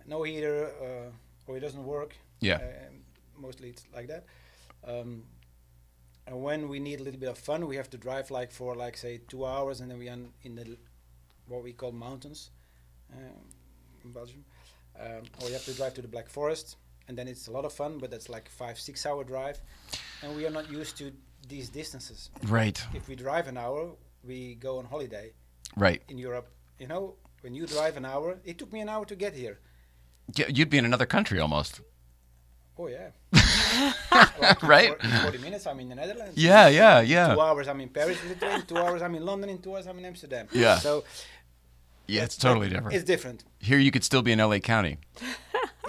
no heater, uh, or it doesn't work.
Yeah.
Mostly it's like that. Um, and when we need a little bit of fun, we have to drive like for like say two hours, and then we are in the what we call mountains um, in Belgium, um, or you have to drive to the Black Forest, and then it's a lot of fun, but that's like five six hour drive, and we are not used to these distances.
Right.
If we drive an hour, we go on holiday.
Right.
In Europe, you know, when you drive an hour, it took me an hour to get here.
Yeah, you'd be in another country almost.
Oh yeah. Like
Right?
four- Forty minutes. I'm in the Netherlands.
Yeah, yeah, yeah.
Two hours. I'm in Paris with the train. Two hours. I'm in London. In two hours. I'm in Amsterdam.
Yeah.
So
Yeah, it's totally different.
it's different.
Here you could still be in LA County.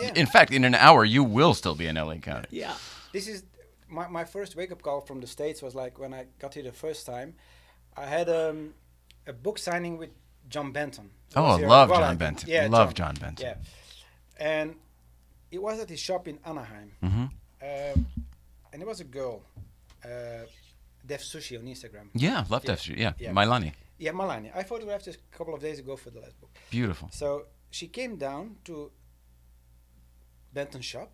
Yeah.
In fact, in an hour you will still be in LA County.
Yeah.
This is my, my first wake up call from the states was like when I got here the first time. I had um, a book signing with John Benton.
Oh, I love
Well,
John
I-
Benton.
Yeah,
Love John Benton.
Yeah, and it was at his shop in Anaheim,
Mhm.
um, and it was a girl, uh, Def Sushi on Instagram.
Yeah, love Def Sushi, yeah. Milani.
Yeah, Malani. I photographed this a couple of days ago for the last book.
Beautiful.
So she came down to Benton's shop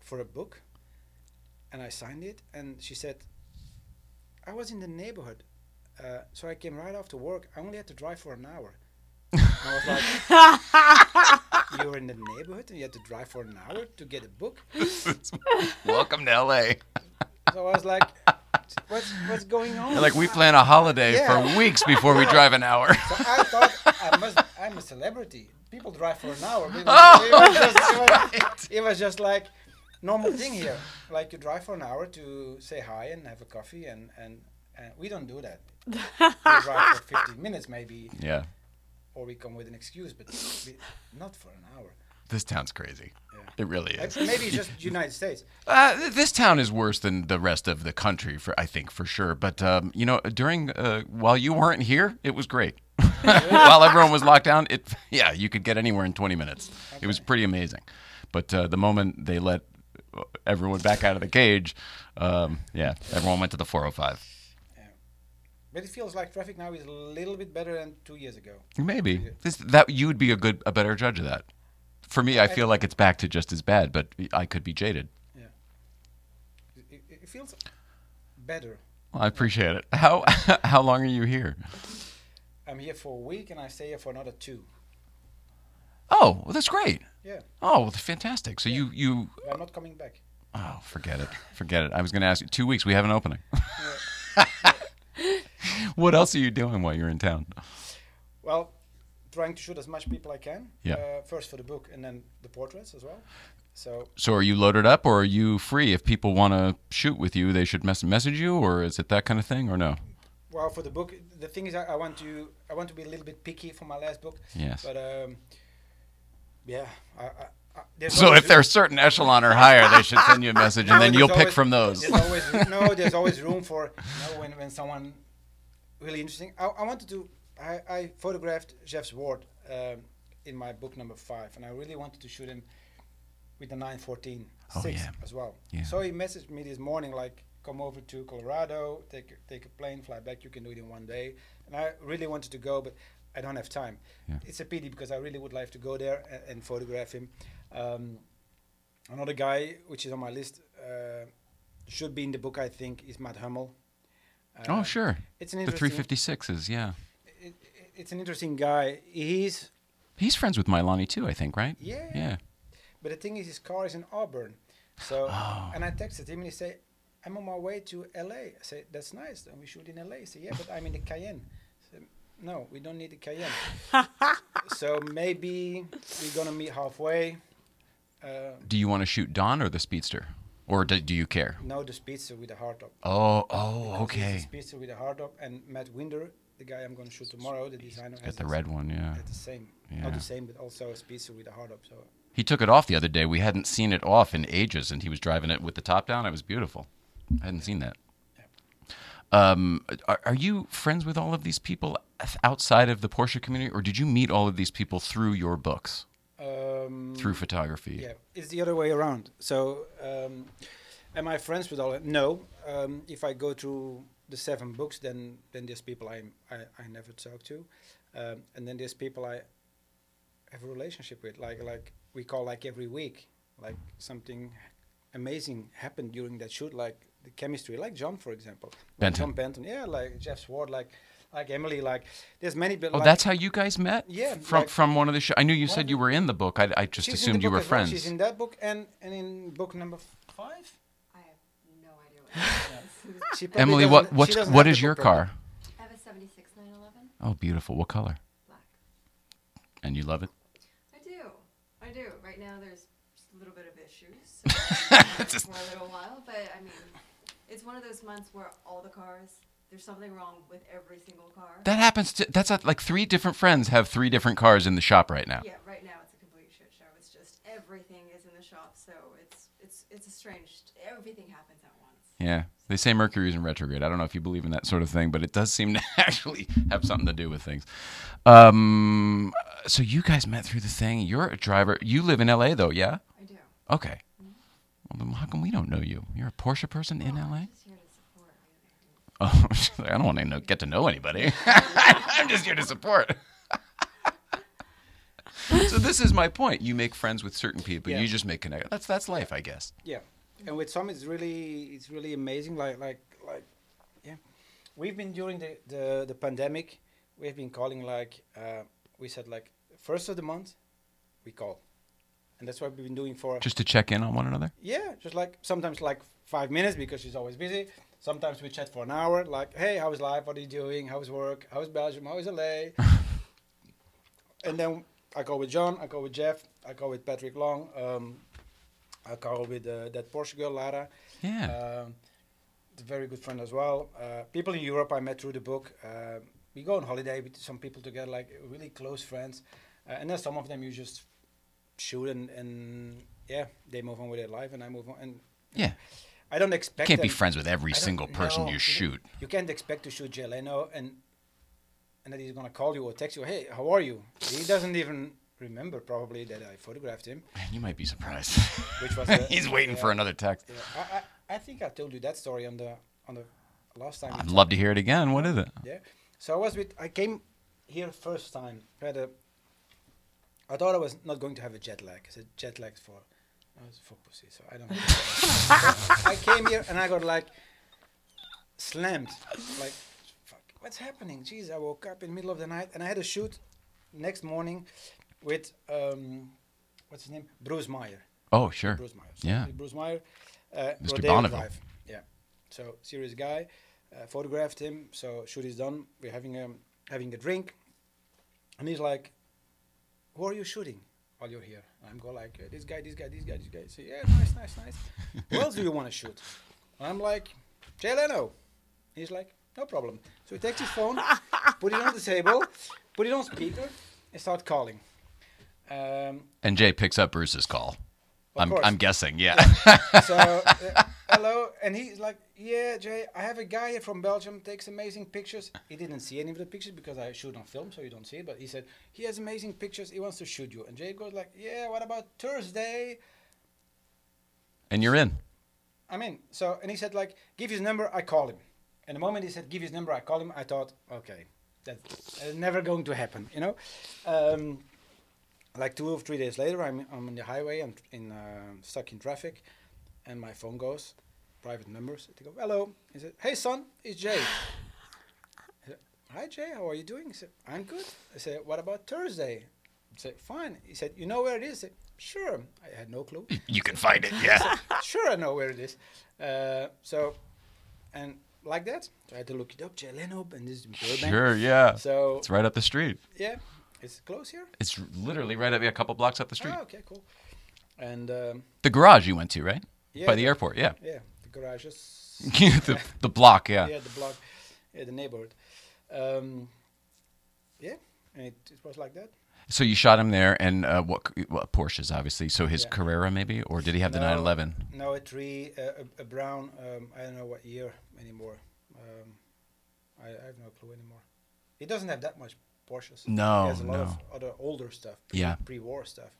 for a book, and I signed it. And she said, "I was in the neighborhood, uh, so I came right after work. I only had to drive for an hour." And I was like, "You were in the neighborhood, and you had to drive for an hour to get a book."
Welcome to LA.
So I was like, "What's what's going on?"
Like we plan a holiday
Yeah.
for weeks before we drive an hour.
So I thought I must. I'm a celebrity. People drive for an hour. It was, it was just, it was- it was just like normal thing here. Like you drive for an hour to say hi and have a coffee, and and, and we don't do that. we drive for 15 minutes maybe,
Yeah.
Or we come with an excuse, but we, not for an hour.
This town's crazy. It really is.
Maybe just United States.
Uh, this town is worse than the rest of the country, for I think for sure. But um, you know, during uh, while you weren't here, it was great. while everyone was locked down, it yeah, you could get anywhere in 20 minutes. It was pretty amazing. But uh, the moment they let uh, everyone back out of the cage, um, yeah, everyone went to the 405.
But it feels like traffic now is a little bit better than two years ago.
Maybe this that you would be a good a better judge of that. For me, I feel like it's back to just as bad, but I could be jaded.
Yeah, it, it feels better.
Well, I appreciate it. How how long are you here?
I'm here for a week, and I stay here for another two.
Oh, well, that's great.
Yeah.
Oh, well, fantastic. So you you
But I'm not coming back.
oh forget it forget it. I was going to ask you two weeks. We have an opening. what else are you doing while you're in town?
Well, trying to shoot as much people I can.
Yeah.
Uh, first for the book, and then the portraits as well. So
So are you loaded up, or are you free? If people want to shoot with you, they should mess- message you, or is it that kind of thing, or no?
well, for the book, the thing is, I, I want to I want to be a little bit picky for my last book.
Yes.
But um, yeah, I, I, I,
So if they're certain echelon or higher, they should send you a message, and then you'll pick from those.
There's always no. There's always room for you know, when when someone really interesting. I, I wanted to. I, I photographed Jeff Zwart um, in my book number five, and I really wanted to shoot him with the 914
Oh,
six
yeah.
as well.
Yeah.
So he messaged me this morning like, "Come over to Colorado, take a- take a plane, fly back. You can do it in one day." And I really wanted to go, but I don't have time.
Yeah.
It's a pity because I really would like to go there and, and photograph him. Um, another guy which is on my list uh, should be in the book. I think is Matt Hummel.
Oh
Uh,
sure,
It's an
the
interesting.
356s. Yeah,
It, it- it's an interesting guy. He's
he's friends with Milani too, I think, right?
Yeah.
Yeah.
But the thing is, his car is in Auburn. So,
Oh.
and I texted him and he said, I'm on my way to LA. I said, that's nice. Then we shoot in LA. He said, yeah, but I'm in the Cayenne. I said, no, we don't need the Cayenne. so maybe we're going to meet halfway. Uh,
Do you want to shoot Don or the Speedster, or do, do you care?
no, the Speedster with the hardtop.
Oh, oh,
Because
okay.
The Speedster with the hardtop. And Matt Winder, the guy I'm going to shoot tomorrow, the designer,
Got the red one, yeah.
has the same.
Yeah.
Not the same, but also a Speedster with a hardtop. So
He took it off the other day. We hadn't seen it off in ages, and he was driving it with the top down. It was beautiful. I hadn't seen that. Um, are, are you friends with all of these people outside of the Porsche community, or did you meet all of these people through your books,
Um,
through photography?
Yeah, it's the other way around. So, um, am I friends with all? of No. Um, if I go through the seven books, then then there's people I I, I never talk to, um, and then there's people I have a relationship with. Like like we call like every week, like something amazing happened during that shoot, like the chemistry, like John for example,
Benton.
John Benton, yeah, like Jeff Zwart, like like Emily, like there's many. But
Oh,
like,
that's how you guys met?
Yeah,
From
like-
from one of the shows. I knew you said you were in the book. I, I just
She's in the
assumed you were
as well.
friends.
She's in that book and and in book number five.
I have no idea what
She
Emily,
doesn't-
what
she
what's
doesn't
what
have
is
the
your
book
car?
I have a 76 911.
Oh, beautiful. What color?
Black.
And you love it?
I do. I do. Right right now there's just a little bit of issues so
Just-
for a little while, but I mean, it's one of those months where all the cars, there's something wrong with every single car.
That happens to. That's a, like three different friends have three different cars in the shop right now.
Yeah, right now it's a complete shit show. It's just everything is in the shop, so it's it's it's a strange. Everything happens at once.
Yeah. They say Mercury's in retrograde. I don't know if you believe in that sort of thing, but it does seem to actually have something to do with things. Um, so you guys met through the thing. You're a driver. You live in LA though, yeah?
I do.
Okay. Well, then how come we don't know you? You're a Porsche person in LA?
Just here to support.
Oh, I don't want to know, get to know anybody. I'm just here to support. so this is my point. You make friends with certain people.
Yeah.
You just make connections. That's that's life, I guess.
Yeah, and with some it's really it's really amazing. Like like like, yeah, we've been during the the, the pandemic. We've been calling like uh, we said like first of the month, we call, and that's what we've been doing for.
Just to check in on one another.
yeah, just like sometimes like five minutes because she's always busy. Sometimes we chat for an hour. Like, hey, how's life? What are you doing? How's work? How's Belgium? How's LA? and then I go with John. I go with Jeff. I go with Patrick Long. Um, I go with uh, that Porsche girl Lara.
Yeah.
Um, a very good friend as well. Uh, people in Europe I met through the book. Uh, we go on holiday with some people together, like really close friends. Uh, and then some of them you just shoot and, and yeah, they move on with their life and I move on. And
yeah.
I don't expect You
Can't be friends with every single person
no,
you shoot.
You can't expect to shoot Jay Leno and and that he's gonna call you or text you. Hey, how are you? He doesn't even remember probably that I photographed him,
Man, you might be surprised.
which was
He's waiting
yeah,
for another text.
Yeah, I, I I think I told you that story on the on the last time.
I'd love to hear it again. What is it?
Yeah. So I was with. I came here first time. Had a. I thought I was not going to have a jet lag. I said jet lag for. No, it's for pussy. So I don't. I came here and I got like slammed. Like, fuck, what's happening? Jeez, I woke up in the middle of the night and I had a shoot next morning with um, what's his name? Bruce Meyer.
Oh, sure.
Bruce Meyer. So
Yeah.
Bruce Meyer. Uh,
Mr. Bonneville.
Yeah. So serious guy. Uh, photographed him. So shoot is done. We're having a having a drink, and he's like, "Who are you shooting while you're here?" And I'm go like, uh, "This guy, this guy, this guy, this guy." Say, "Yeah, nice, nice, nice." Who else do you want to shoot? And I'm like, "Jay Leno." He's like, "No problem." So he takes his phone, put it on the table, put it on speaker, and start calling. Um,
And Jay picks up Bruce's call. I'm. I'm guessing, yeah.
so uh, hello and he's like yeah jay i have a guy here from belgium takes amazing pictures he didn't see any of the pictures because i shoot on film so you don't see it but he said he has amazing pictures he wants to shoot you and jay goes like yeah what about thursday
and you're in.
I'm in. so and he said like give his number i call him and the moment he said give his number i call him i thought okay that's uh, never going to happen you know um, like two or three days later i'm, I'm on the highway i'm in uh, stuck in traffic and my phone goes private numbers they go hello he said hey son it's jay said, hi jay how are you doing he said i'm good i said what about thursday I said fine he said you know where it is I said, sure i had no clue
You can find it, yeah.
sure I know where it is. Uh, so, and like that, so I had to look it up. Jay Leno, and this is Burbank.
sure, yeah.
So
It's right up the street.
yeah, it's close here.
It's literally right up a couple blocks up the street.
Oh, okay, cool. And um,
The garage you went to, right?
yeah,
By the airport, yeah.
Yeah, the garages.
the, the block, yeah.
yeah, the block, yeah, the neighborhood. Um, yeah, and it, it was like that.
So you shot him there, and uh, what, what Porsches, obviously. So his
Yeah.
Carrera, maybe, or did he have the 911?
No, a three, uh, a, a brown. Um, I don't know what year anymore. Um, I, I have no clue anymore. He doesn't have that much Porsches.
No,
he has a lot
no.
of other older stuff. Pre,
Yeah.
pre-war stuff.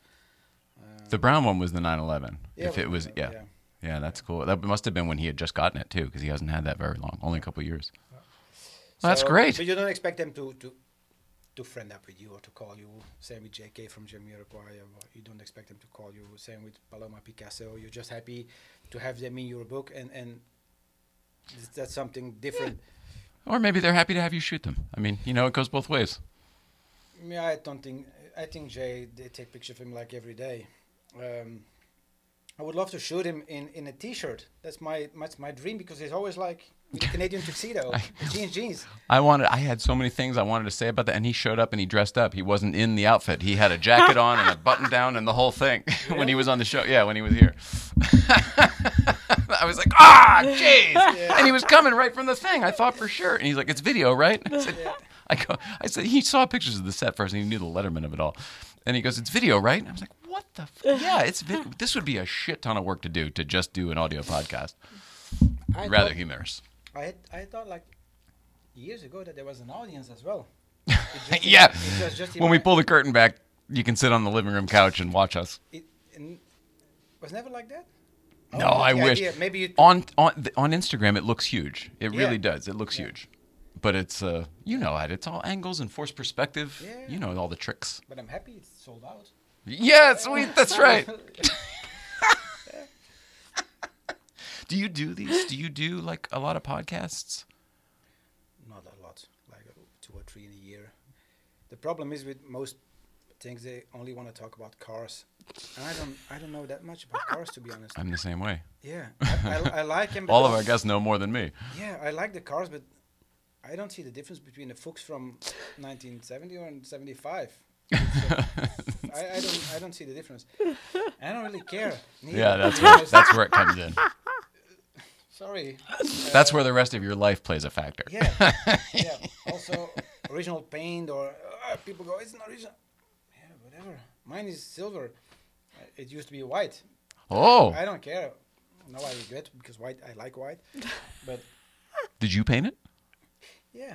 Um,
The brown one was the 911.
Yeah,
if it was, yeah.
yeah.
yeah, that's cool. That must have been when he had just gotten it too, because he hasn't had that very long, only a couple of years. Well, that's great.
But you don't expect them to, to to friend up with you or to call you. Same with JK from Jamiroquai. or You don't expect them to call you. Same with Paloma Picasso. You're just happy to have them in your book, and and th- that's something different.
Or maybe they're happy to have you shoot them. I mean, you know, it goes both ways.
Yeah, I don't think. I think Jay they take pictures of him like every day. Um, I would love to shoot him in, in a t-shirt. That's my that's my dream because he's always like a Canadian tuxedo, jeans, jeans.
I wanted. I had so many things I wanted to say about that, and he showed up and he dressed up. He wasn't in the outfit. He had a jacket on and a button down and the whole thing when he was on the show. Yeah, when he was here. I was like, ah, jeez, and he was coming right from the thing. I thought for sure, and he's like, it's video, right? I said, go, I said he saw pictures of the set first, and he knew the Letterman of it all, and he goes, it's video, right? And I was like, what the? F-? Yeah, it's vid- this would be a shit ton of work to do to just do an audio podcast.
I
Rather
thought-
humorous.
I had, I thought like years ago that there was an audience as well. Just-
yeah.
it just in
When we pull the curtain back, you can sit on the living room couch and watch us.
It, it was never like that.
No,
Oh,
I wish.
idea, maybe it-
on on on Instagram it looks huge. It
Yeah.
really does. It looks huge. But it's uh you know it. It's all angles and forced perspective.
Yeah.
You know all the tricks.
But I'm happy it's sold out.
Yeah, sweet. That's right. do you do these? Do you do like a lot of podcasts?
Not a lot, like uh, two or three in a year. The problem is with most things they only want to talk about cars, and I don't I don't know that much about cars to be honest.
I'm the same way.
Yeah, I, I, I like them.
All of our guests know more than me.
Yeah, I like the cars, but I don't see the difference between the Fuchs from 1970 or 75. It's, uh, I, I don't I don't see the difference. I don't really care. neither,
Yeah, that's where, that's where it comes in.
Sorry.
That's where the rest of your life plays a factor.
Yeah. yeah. Also, original paint or uh, people go, it's not original. Yeah, whatever. Mine is silver. Uh, It used to be white.
Oh.
I don't care. No, I regret because white. I like white. But
Did you paint it?
Yeah.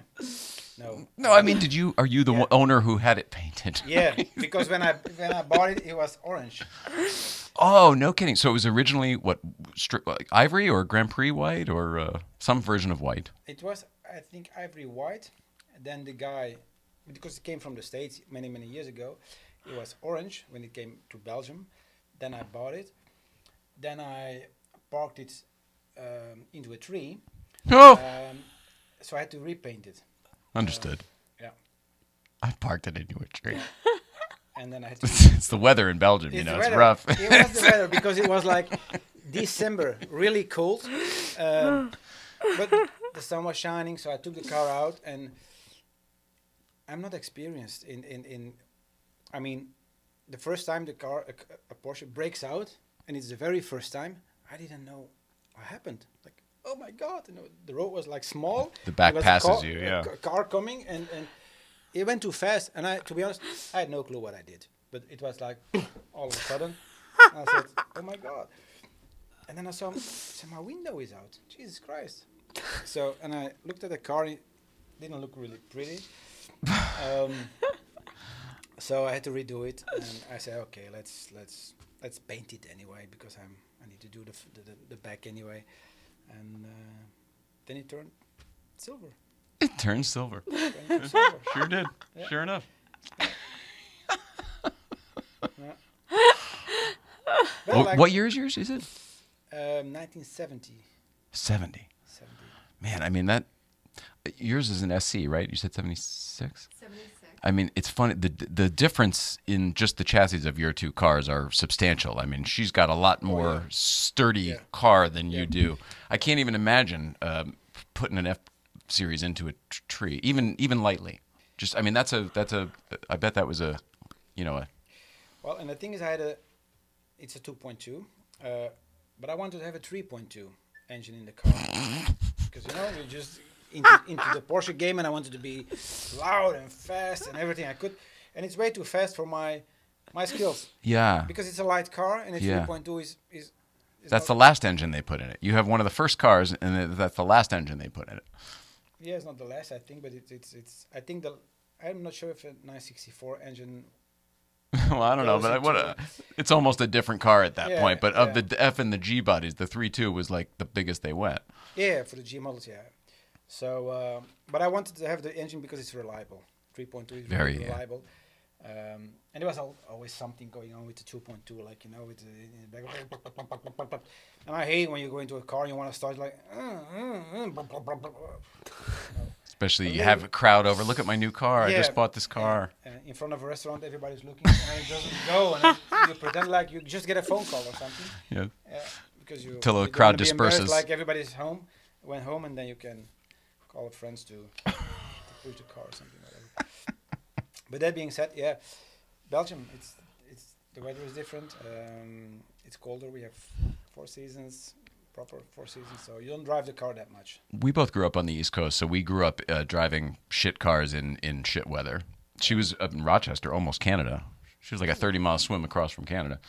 No.
No, I mean, did you? Are you the one owner who had it painted?
Yeah, because when I when I bought it, it was orange.
Oh, no kidding. So it was originally what stri- like ivory or Grand Prix white or uh, some version of white.
It was, I think, ivory white. Then the guy, because it came from the States many, many years ago, it was orange when it came to Belgium. Then I bought it. Then I parked it um, into a tree.
Oh.
Um, so I had to repaint it.
Understood.
Yeah.
I parked it into a tree.
And then I had to.
it's the weather in Belgium, you know. It's rough.
It was the weather because it was like December, really cold. Um, but the sun was shining, so I took the car out, and I'm not experienced in in in. I mean, the first time the car a, a Porsche breaks out, and it's the very first time, I didn't know what happened. Like, oh my god, you know, the road was like small.
The back
there was a
passes
car-
you, yeah.
ca- car coming, and and it went too fast. And I, to be honest, I had no clue what I did. But it was like all of a sudden, I said, "Oh my god!" And then I saw, said, "My window is out." Jesus Christ! So, and I looked at the car. It didn't look really pretty. Um, so I had to redo it, and I said, "Okay, let's let's let's paint it anyway because I'm I need to do the f- the, the, the back anyway." And uh, then it turned silver.
It turned silver.
Turned silver.
Sure did.
Yeah.
Sure enough.
Well,
What,
like,
what year is yours? Is it
Um, 1970.
70?
70.
Man, I mean that. Yours is an SC, right? You said 76.
76.
I mean, it's funny. The the difference in just the chassis of your two cars are substantial. I mean, she's got a lot more sturdy car than you do. I can't even imagine um, putting an F series into a t- tree, even even lightly. Just, I mean, that's a that's a. I bet that was a, you know, a.
Well, and the thing is, I had a, it's a 2.2, uh, but I wanted to have a 3.2 engine in the car because you know you just into, into the Porsche game, and I wanted to be loud and fast and everything I could, and it's way too fast for my my skills.
Yeah.
Because it's a light car, and a
Yeah.
3.2 is is. is
That's the last engine they put in it. You have one of the first cars, and that's the last engine they put in it.
Yeah, it's not the last, I think, but it's it's it's. I think the. I'm not sure if a 964 engine
well, I don't know, but I, what a, it's almost a different car at that
Yeah,
point. But of
yeah.
the F and the G bodies, the three two was like the biggest they went.
Yeah, for the G models, yeah. So, uh, but I wanted to have the engine because it's reliable. 3.2 is
Very, yeah.
reliable. Um, and there was al- always something going on with the 2.2, like, you know, with the, in the back. And I hate when you go into a car and you want to start like, uh, uh, uh.
Especially you have a crowd over. Look at my new car. I just bought this car.
and in front of a restaurant, everybody's looking, and it doesn't go, and you pretend like you just get a phone call or something.
Yeah.
Yeah, because you
Till the crowd
wanna be embarrassed,
disperses.
Like everybody's home, went home, and then you can call friends to, to push the car or something. Whatever. but that being said, yeah, Belgium, it's it's the weather is different. Um, it's colder. We have four seasons, proper four seasons, so you don't drive the car that much.
We both grew up on the East Coast, so we grew up uh, driving shit cars in, in shit weather. She was up in Rochester, almost Canada. She was like a 30 mile swim across from Canada.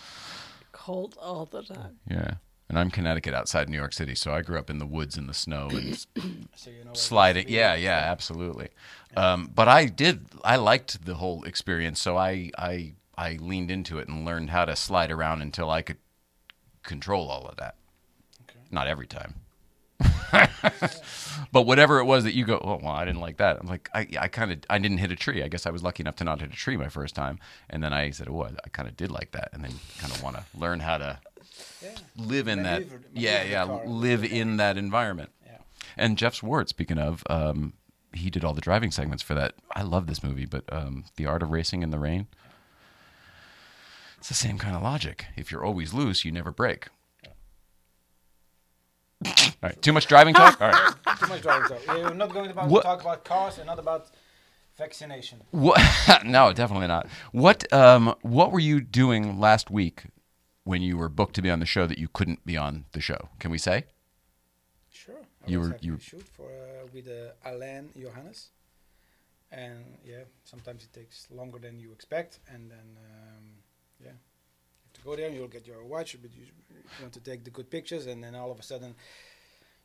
Cold all the time.
Yeah. And I'm Connecticut outside New York City, so I grew up in the woods in the snow and
So you know.
sliding. Yeah, yeah, absolutely. Um, but I did. I liked the whole experience, so I I I leaned into it and learned how to slide around until I could control all of that. Not every time. but whatever it was that you go, oh well, I didn't like that. I'm like, I, I kind of, I didn't hit a tree. I guess I was lucky enough to not hit a tree my first time, and then I said, oh, I, I kind of did like that, and then kind of want to learn how to
Yeah.
live in that,
Maneuver-
yeah,
maneuver
yeah,
car.
live in that environment.
Yeah.
And Jeff Zwart, speaking of, um, he did all the driving segments for that. I love this movie, but um, The Art of Racing in the Rain. It's the same kind of logic. If you're always loose, you never break. All right, too much driving talk. All right.
Too much driving talk. We're not going to talk about cars and not about vaccination.
What? no, definitely not. What? Um, what were you doing last week when you were booked to be on the show that you couldn't be on the show? Can we say?
Sure. I
You
was
were- you-
shoot for uh, with uh, Alain Johannes, and yeah, sometimes it takes longer than you expect, and then um, yeah, you have to go there. and You'll get your watch, but you, you want to take the good pictures, and then all of a sudden,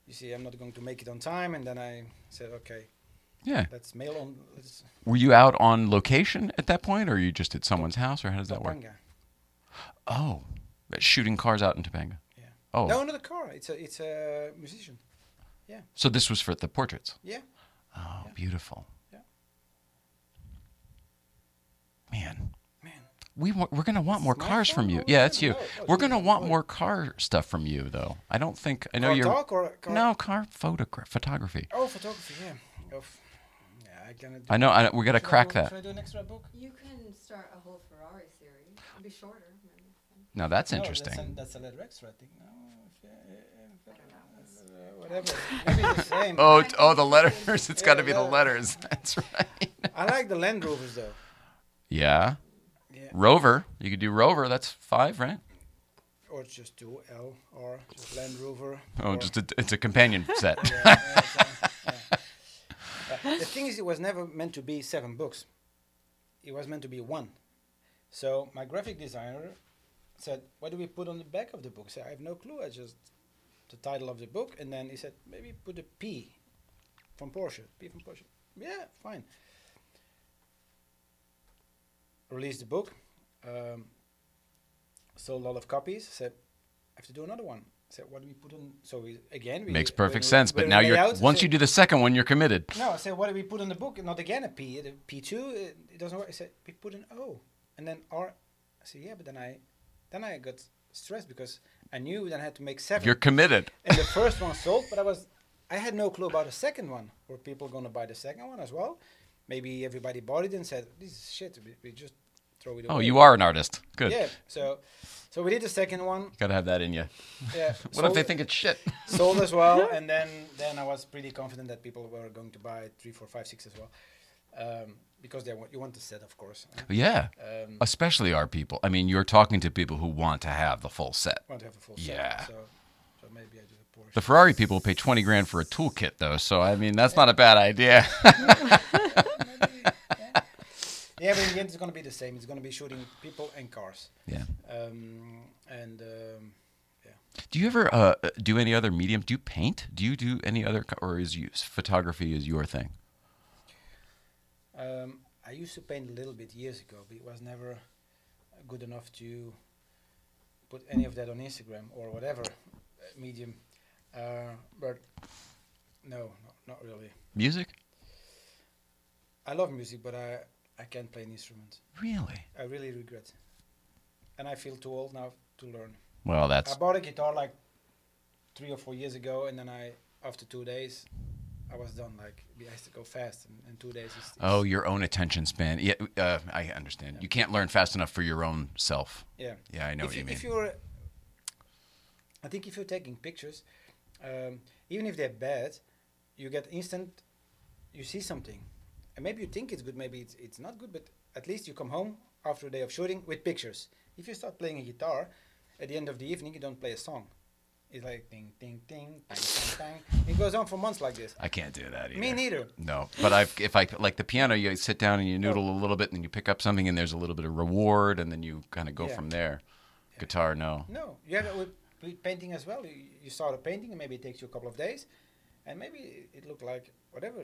you see I'm not going to make it on time, and then I said, okay,
Yeah.
let's mail on. Let's
Were you out on location at that point, or are you just at someone's house, or how does that work?
Topanga.
Oh, Uh, shooting cars out in Topanga.
Yeah.
Oh,
No, not a car. It's a it's a musician. Yeah.
So this was for the portraits.
Yeah.
Oh, beautiful.
Yeah.
Man,
Man.
we wa- we're gonna want more
my
cars from you.
or
Yeah, it's you.
No, oh,
We're gonna
me.
want
Oh.
more car stuff from you, though. I don't think I know
Car
you're.
talk or car-
No, car photograph photography.
Oh, photography. Yeah. Oh, f- yeah, I can.
I know. I, we gotta
Should I
crack
do-
that.
Should I do an extra book?
You can start a whole Ferrari series. It'll be shorter. Maybe.
Now that's
No,
interesting.
That's a, that's a letter extra, I think. No, if, if, uh, whatever. Maybe the same.
Oh, t- oh, the letters. It's got to
Yeah,
be the letters. That's right.
I like the Land Rovers though.
Yeah.
Yeah.
Rover. You could do Rover. That's five, right?
Or just do L or just Land Rover.
Oh,
or-
just a, it's a companion set.
Yeah, yeah, so, yeah. Uh, the thing is, it was never meant to be seven books. It was meant to be one. So my graphic designer said, "What do we put on the back of the book?" I said, "I have no clue. I just the title of the book." And then he said, "Maybe put a P from Porsche. P from Porsche." Yeah, fine. Released the book. Um, sold a lot of copies. Said, "I have to do another one." Said, "What do we put on?" So we again we
Makes perfect sense. But now you're
out,
once you do the second one, you're committed.
no, I said, what do we put on the book? Not again a P. The P two, it, it doesn't work. I said, we put an O, and then R. I said, yeah, but then I, then I got stressed because I knew then I had to make 7
You're committed.
and the first one sold, but I was, I had no clue about the second one. Were people going to buy the second one as well? Maybe everybody bought it and said, this is shit. We, we just throw it away.
Oh, you are an artist. Good.
Yeah. So, so we did the second one.
You Gotta have that in you.
Yeah.
What if they think it's shit?
sold as well, and then then I was pretty confident that people were going to buy three, four, five, six as well, um, because they want you want the set, of course.
Yeah.
Um,
Especially our people. I mean, you're talking to people who want to have the full set.
want to have a full
Yeah.
set. So, so maybe I do a Porsche.
The Ferrari people pay 20 grand for a toolkit, though. So, I mean, that's not a bad idea.
yeah, but in the end, it's going to be the same. It's going to be shooting people and cars.
yeah.
Um, and um,
Do you ever uh, do any other medium? Do you paint? Do you do any other, or is you, photography is your thing?
Um, I used to paint a little bit years ago, but it was never good enough to put any of that on Instagram or whatever uh, medium. Uh, but no, no, not really.
Music?
I love music, but I I can't play an instrument.
Really?
I really regret, and I feel too old now to learn.
Well, that's.
I bought a guitar like three or four years ago, and then I after two days I was done. Like we has to go fast, and, and two days is. is
Oh, your own attention span. Yeah, uh, I understand. You can't learn fast enough for your own self.
Yeah.
Yeah, I know
if
what you mean.
If you're, I think if you're taking pictures, um, even if they're bad, you get instant. You see something, and maybe you think it's good, maybe it's it's not good, but at least you come home after a day of shooting with pictures. If you start playing a guitar, at the end of the evening you don't play a song. It's like ding ding ding, bang bang bang. It goes on for months like this.
I can't do that either.
Me neither.
No, but I if I like the piano, you sit down and you oh. noodle a little bit, and then you pick up something, and there's a little bit of reward, and then you kind of go
Yeah.
from there. Guitar, no.
No, you have it with, painting as well. You, you start a painting, and maybe it takes you a couple of days, and maybe it, it looked like whatever.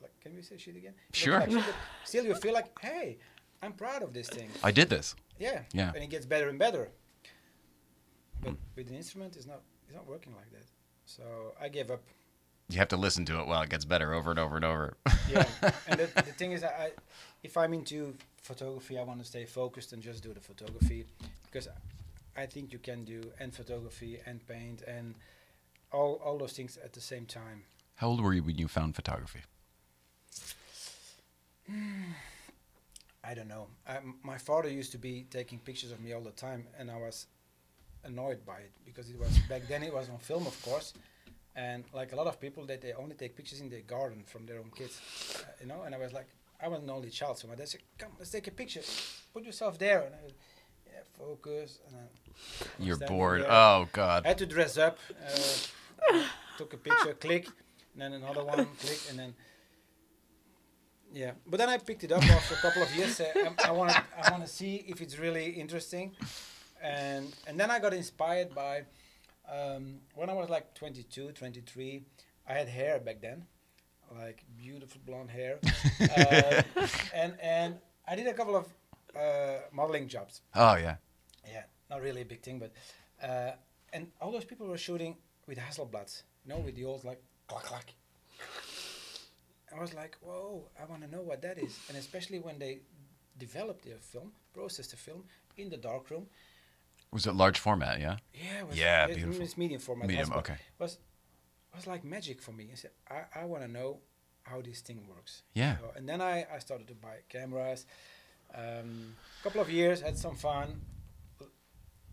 Like, can we say shit again? It
Sure.
like shit, still, you feel like, hey, I'm proud of this thing.
I did this.
Yeah.
Yeah.
And it gets better and better. But with an instrument, it's not it's not working like that. So I gave up.
You have to listen to it while it gets better over and over and over.
Yeah. and the, the thing is, that I, if I'm into photography, I want to stay focused and just do the photography because I think you can do and photography and paint and all all those things at the same time.
How old were you when you found photography?
I don't know. Um, my father used to be taking pictures of me all the time, and I was annoyed by it because it was back then it was on film, of course, and like a lot of people, that they only take pictures in their garden from their own kids, uh, you know. And I was like, I was an only child, so my dad said, "Come, let's take a picture. Put yourself there." And I was, yeah, focus. And I
You're bored.
there.
Oh God.
I had to dress up. Uh, took a picture, click, and then another one, click, and then. Yeah, but then I picked it up after a couple of years. Uh, I- I want to I want to see if it's really interesting, and and then I got inspired by um, when I was like 22, 23. I had hair back then, like beautiful blonde hair, uh, and and I did a couple of uh, modeling jobs.
Oh yeah.
Yeah, not really a big thing, but uh, and all those people were shooting with Hasselblads, you know, with the old like clack clack. I was like, whoa, I want to know what that is, and especially when they developed their film, processed the film in the darkroom.
Was it large format? Yeah.
Yeah, it was,
Yeah,
it-
beautiful.
It's medium format.
Medium,
Hasselblad.
okay.
Was was like magic for me. I said, I, I want to know how this thing works.
Yeah.
So- and then I, I started to buy cameras. A um, couple of years, had some fun,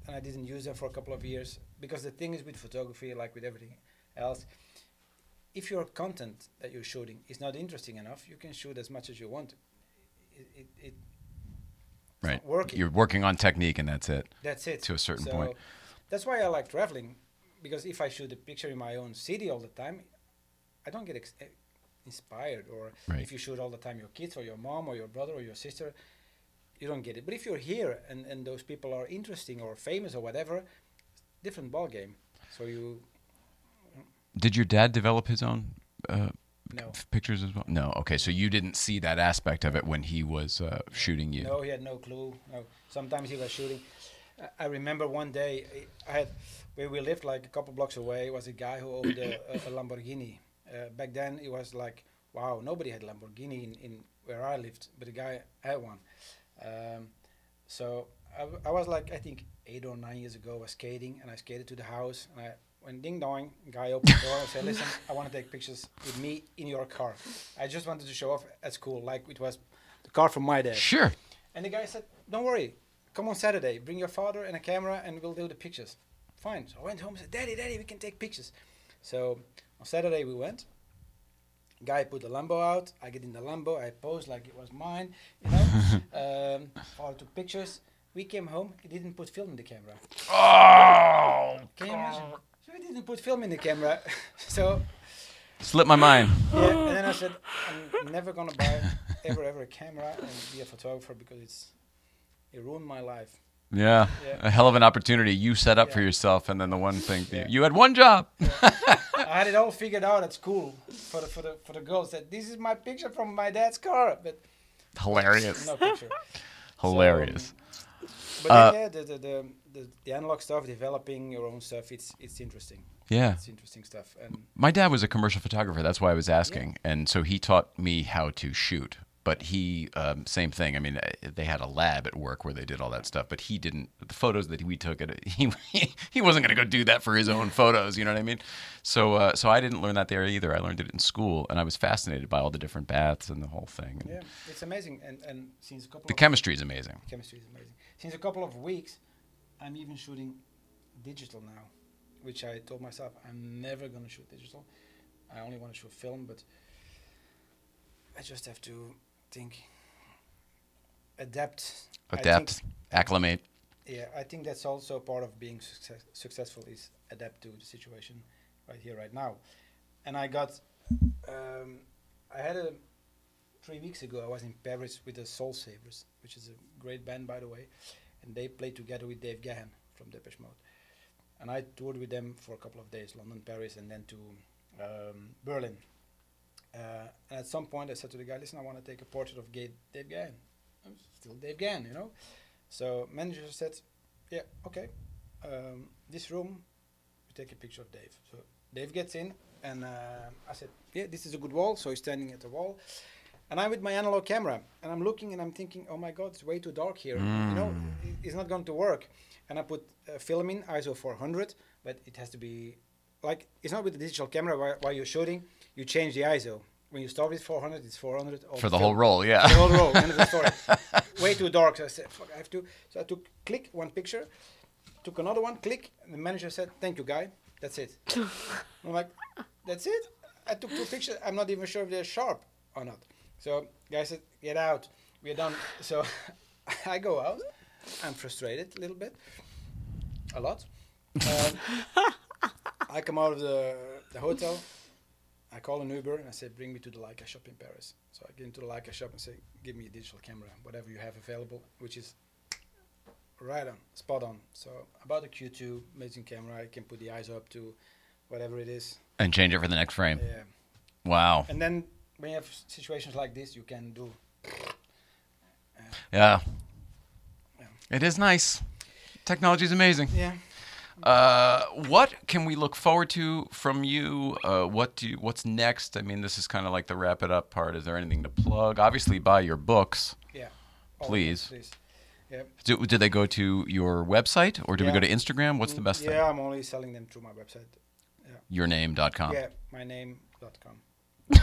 and I didn't use them for a couple of years because the thing is with photography, like with everything else, if your content that you're shooting is not interesting enough, you can shoot as much as you want. It, it, it
Right.
working.
You're working on technique, and that's it.
that's it.
To a certain
So
point.
That's why I like traveling, because if I shoot a picture in my own city all the time, I don't get ex- eh, inspired. Or
Right.
if you shoot all the time your kids or your mom or your brother or your sister, you don't get it. But if you're here and, and those people are interesting or famous or whatever, different ball game. So you
Did your dad develop his own uh,
No.
pictures as well? No. Okay, so you didn't see that aspect of it when he was uh, shooting you.
No, he had no clue. No, sometimes he was shooting. I- I remember one day I had where we lived like a couple blocks away was a guy who owned a, a, a Lamborghini. Uh, back then it was like wow, nobody had Lamborghini in, in where I lived, but the guy had one. Um, so I was like I think eight or nine years ago. I was skating and I skated to the house and I when ding dong guy opened the door and said, "Listen, I want to take pictures with me in your car." I just wanted to show off at school like it was the car from my dad.
Sure.
And the guy said, "Don't worry, come on Saturday. Bring your father and a camera, and we'll do the pictures." Fine. So I went home and said, "Daddy, Daddy, we can take pictures." So on Saturday we went. Guy put the Lambo out. I get in the Lambo. I posed like it was mine. You know. um, father took pictures. We came home. He didn't put film in the camera.
Oh,
Can you imagine? So he didn't put film in the camera. so
slipped my mind.
yeah, and then I said, I'm never gonna buy ever ever a camera and be a photographer because it's it ruined my life.
Yeah.
Yeah.
a hell of an opportunity you set up for yourself, and then the one thing
Yeah.
you had one job.
I had it all figured out at school for the for the for the girls that this is my picture from my dad's car, but
Hilarious.
no picture.
Hilarious.
But
Uh,
yeah, the, the, the, the the analog stuff, developing your own stuff, it's it's interesting.
Yeah.
It's interesting stuff, and
My dad was a commercial photographer. That's why I was asking. And so he taught me how to shoot. but he um, same thing. I mean, uh, they had a lab at work where they did all that stuff, but he didn't. The photos that we took, it he he wasn't going to go do that for his own photos. You know what I mean? So uh, so I didn't learn that there either. I learned it in school, and I was fascinated by all the different baths and the whole thing. And
Yeah, it's amazing, and and since a couple
The chemistry is amazing.
chemistry is amazing. Since a couple of weeks, I'm even shooting digital now, which I told myself I'm never gonna shoot digital. I only want to shoot film, but I just have to think, adapt. I think-
Adapt, acclimate.
yeah, I think that's also part of being success, successful is adapt to the situation right here, right now. And I got, um, I had a three weeks ago. I was in Paris with the Soul Savers, which is a great band, by the way, and they played together with Dave Gahan from Depeche Mode. And I toured with them for a couple of days, London, Paris, and then to um, Berlin. Uh, and at some point, I said to the guy, "Listen, I want to take a portrait of Dave Gahan. I'm still Dave Gahan, you know." So manager said, "Yeah, okay. Um, this room, we take a picture of Dave." So Dave gets in, and uh, I said, "Yeah, this is a good wall." So he's standing at the wall, and I'm with my analog camera, and I'm looking, and I'm thinking, "Oh my God, it's way too dark here. You know, it's not going to work." And I put uh, film in ISO 400, but it has to be like it's not with the digital camera while, while you're shooting. You change the ISO. When you start with 400, it's 400
For the
film.
whole roll, yeah.
The whole roll. End of the story. Way too dark. So I said, "Fuck, I have to." So I took click one picture, took another one, click, and the manager said, "Thank you, guy. That's it." I'm like, "That's it." I took two pictures. I'm not even sure if they're sharp or not. So guy said, "Get out. We're done." So I go out. I'm frustrated a little bit, a lot. Um, I come out of the, the hotel. I call an Uber and I say, bring me to the Leica shop in Paris. So I get into the Leica shop and say, give me a digital camera, whatever you have available, which is right on, spot on. So I bought a Q2, amazing camera. I can put the ISO up to whatever it is.
And change it for the next frame.
Yeah.
Wow.
And then when you have situations like this, you can do.
Yeah. It is nice. Technology is amazing.
Yeah.
Uh, what can we look forward to from you? Uh, what do you, what's next? I mean, this is kind of like the wrap it up part. Is there anything to plug? Obviously, buy your books.
Yeah. Oh,
Please.
Please. Yeah.
Do, do they go to your website or do we go to Instagram? What's the
Mm,
best
Yeah,
thing?
I'm only selling them through my website.
Yourname.com.
Yeah, my name.com.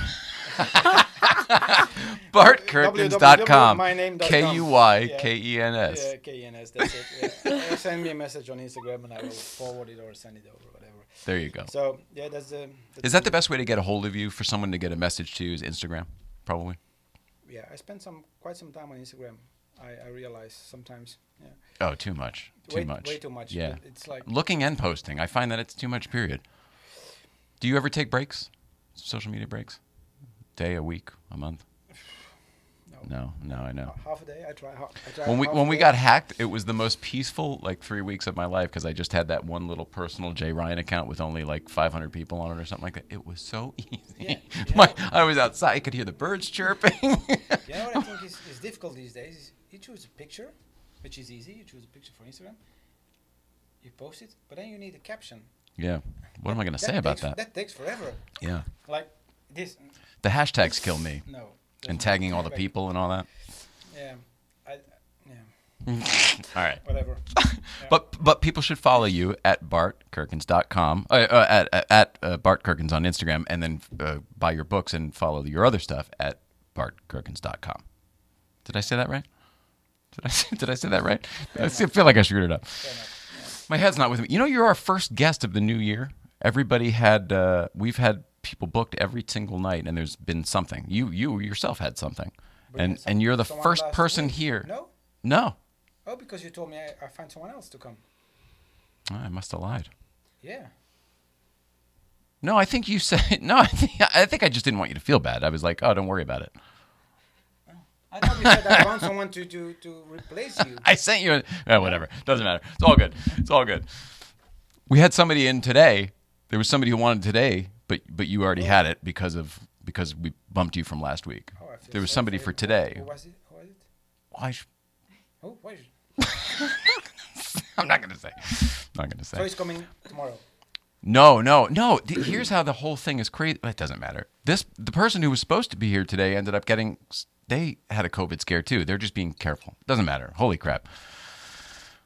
BartKuykens.com.
K U Y K E N S.
Yeah, K E N S. That's it. Yeah. Send me a message on Instagram and I will forward it or send it over, whatever.
There you go.
So yeah, that's the. That's
Is that the best way to get a hold of you for someone to get a message to you is Instagram? Probably.
Yeah, I spend some quite some time on Instagram. I, I realize sometimes. Yeah.
Oh, too much. Too
way,
much.
Way too much.
Yeah.
It's like
Looking and posting. I find that it's too much, period. Do you ever take breaks? Social media breaks? Day, a week, a month? No, no, I know.
half a day. I try. ha- I try
When we when we
day.
got hacked, it was the most peaceful like three weeks of my life because I just had that one little personal Jay Ryan account with only like 500 people on it or something like that. It was so easy.
Yeah,
My, I was outside, I could hear the birds chirping.
You know what I think is, is difficult these days? Is you choose a picture, which is easy. You choose a picture for Instagram. You post it, but then you need a caption.
Yeah. What am I going to say about
takes,
that?
That takes forever.
Yeah.
Like this.
The hashtags kill me.
No.
And tagging all the people and all that.
Yeah. I, yeah.
All right.
Whatever.
But but people should follow you at bartkirkins.com, uh, uh, at at, at uh, Bart Kirkins on Instagram, and then uh, buy your books and follow your other stuff at bartkirkins.com. Did I say that right? Did I say, did I say that right? I feel like I screwed it up. My head's not with me. You know, you're our first guest of the new year. Everybody had uh, we've had people booked every single night, and there's been something. You you yourself had something, and and you're the first person
week.
here.
No?
No,
Oh, because you told me I, I find someone else to come.
Oh, I must have lied.
Yeah.
No, I think you said no. I think I think I just didn't want you to feel bad. I was like, oh, don't worry about it.
I thought you said I found someone to, to, to replace you.
I sent you. A, eh, whatever. Doesn't matter. It's all good. It's all good. We had somebody in today. There was somebody who wanted today, but but you already had it because of because we bumped you from last week.
Oh, I
there was
so
somebody
for
today.
Who was it? Who was it?
Why?
Oh, why?
I'm not gonna say. I'm not gonna say.
So he's coming tomorrow.
No, no, no. Here's how the whole thing is crazy. It doesn't matter. This the person who was supposed to be here today ended up getting they had a COVID scare too. They're just being careful. Doesn't matter. Holy crap.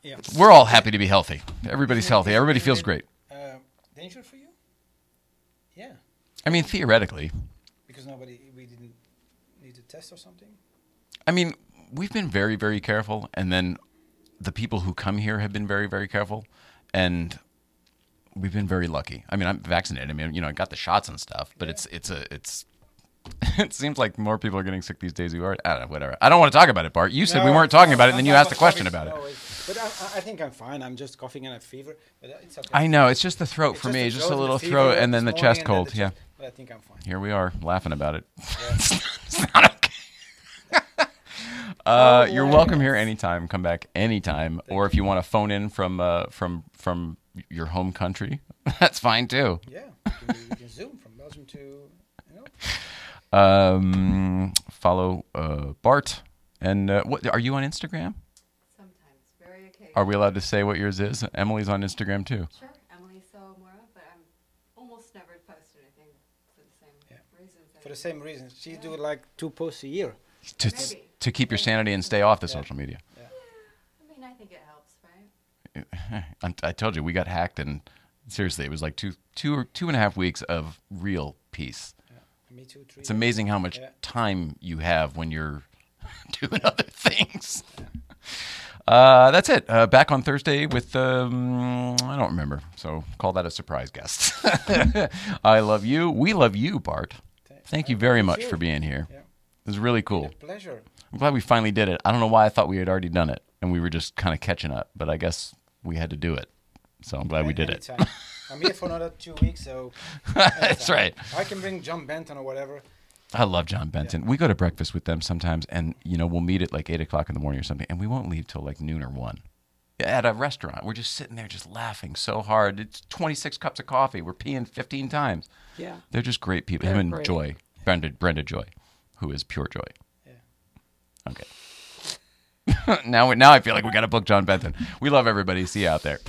Yeah.
We're all happy to be healthy. Everybody's healthy. Everybody feels great.
Uh, danger for you? Yeah,
I mean, theoretically.
because nobody we didn't need to test or something.
I mean, we've been very, very careful, and then the people who come here have been very, very careful, and we've been very lucky. I mean, I'm vaccinated. I mean, you know, I got the shots and stuff, but it's it's a it's. It seems like more people are getting sick these days who are. I don't know, whatever. I don't want to talk about it, Bart. You said we weren't talking
no,
about it, and then you asked a question about it.
no, it's- But I, I- think I'm fine. I'm just coughing and a fever. But it's okay.
I know it's just the throat
It's
for me, just a little throat, and then the chest cold.
the
Yeah,
But I think I'm fine.
here we are laughing about it. it's not okay. Uh, you're welcome here anytime. Come back anytime, or if you want to phone in from uh, from from your home country, that's fine too.
Yeah, we can, we can zoom from Belgium to. You know,
Um, follow uh, Bart, and uh, what are you on Instagram?
Sometimes, very occasionally.
Are we allowed to say what yours is? Emily's on Instagram too.
Sure, Emily Sawamura, but I'm almost never post anything for the same
Yeah.
reasons.
for the same reason, she do like two posts a year.
To
Maybe.
to keep your sanity and stay off the
Yeah.
social media. Yeah.
I mean, I think it helps, right?
I I told you we got hacked, and seriously, it was like two two or two and a half weeks of real peace.
Me too. Three.
It's amazing how much
Yeah.
time you have when you're doing other things. Uh, that's it. Uh, back on Thursday with um, I don't remember, so call that a surprise guest. I love you. We love you, Bart. Thank you very much for being here.
Yeah.
It was really cool.
Pleasure.
I'm glad we finally did it. I don't know why I thought we had already done it, and we were just kind of catching up, but I guess we had to do it. So I'm glad we did it.
Anytime. I'm here for another two weeks, so.
That's
anytime.
right.
I can bring John Benton or whatever.
I love John Benton. We go to breakfast with them sometimes, and you know we'll meet at like eight o'clock in the morning or something, and we won't leave till like noon or one. At a restaurant, we're just sitting there, just laughing so hard. It's twenty six cups of coffee. We're peeing fifteen times.
Yeah.
They're just great people.
They're
Him and
great.
Joy, Brenda, Brenda Joy, who is pure joy.
Yeah.
Okay. now, we- now I feel like we got to book John Benton. We love everybody. See you out there.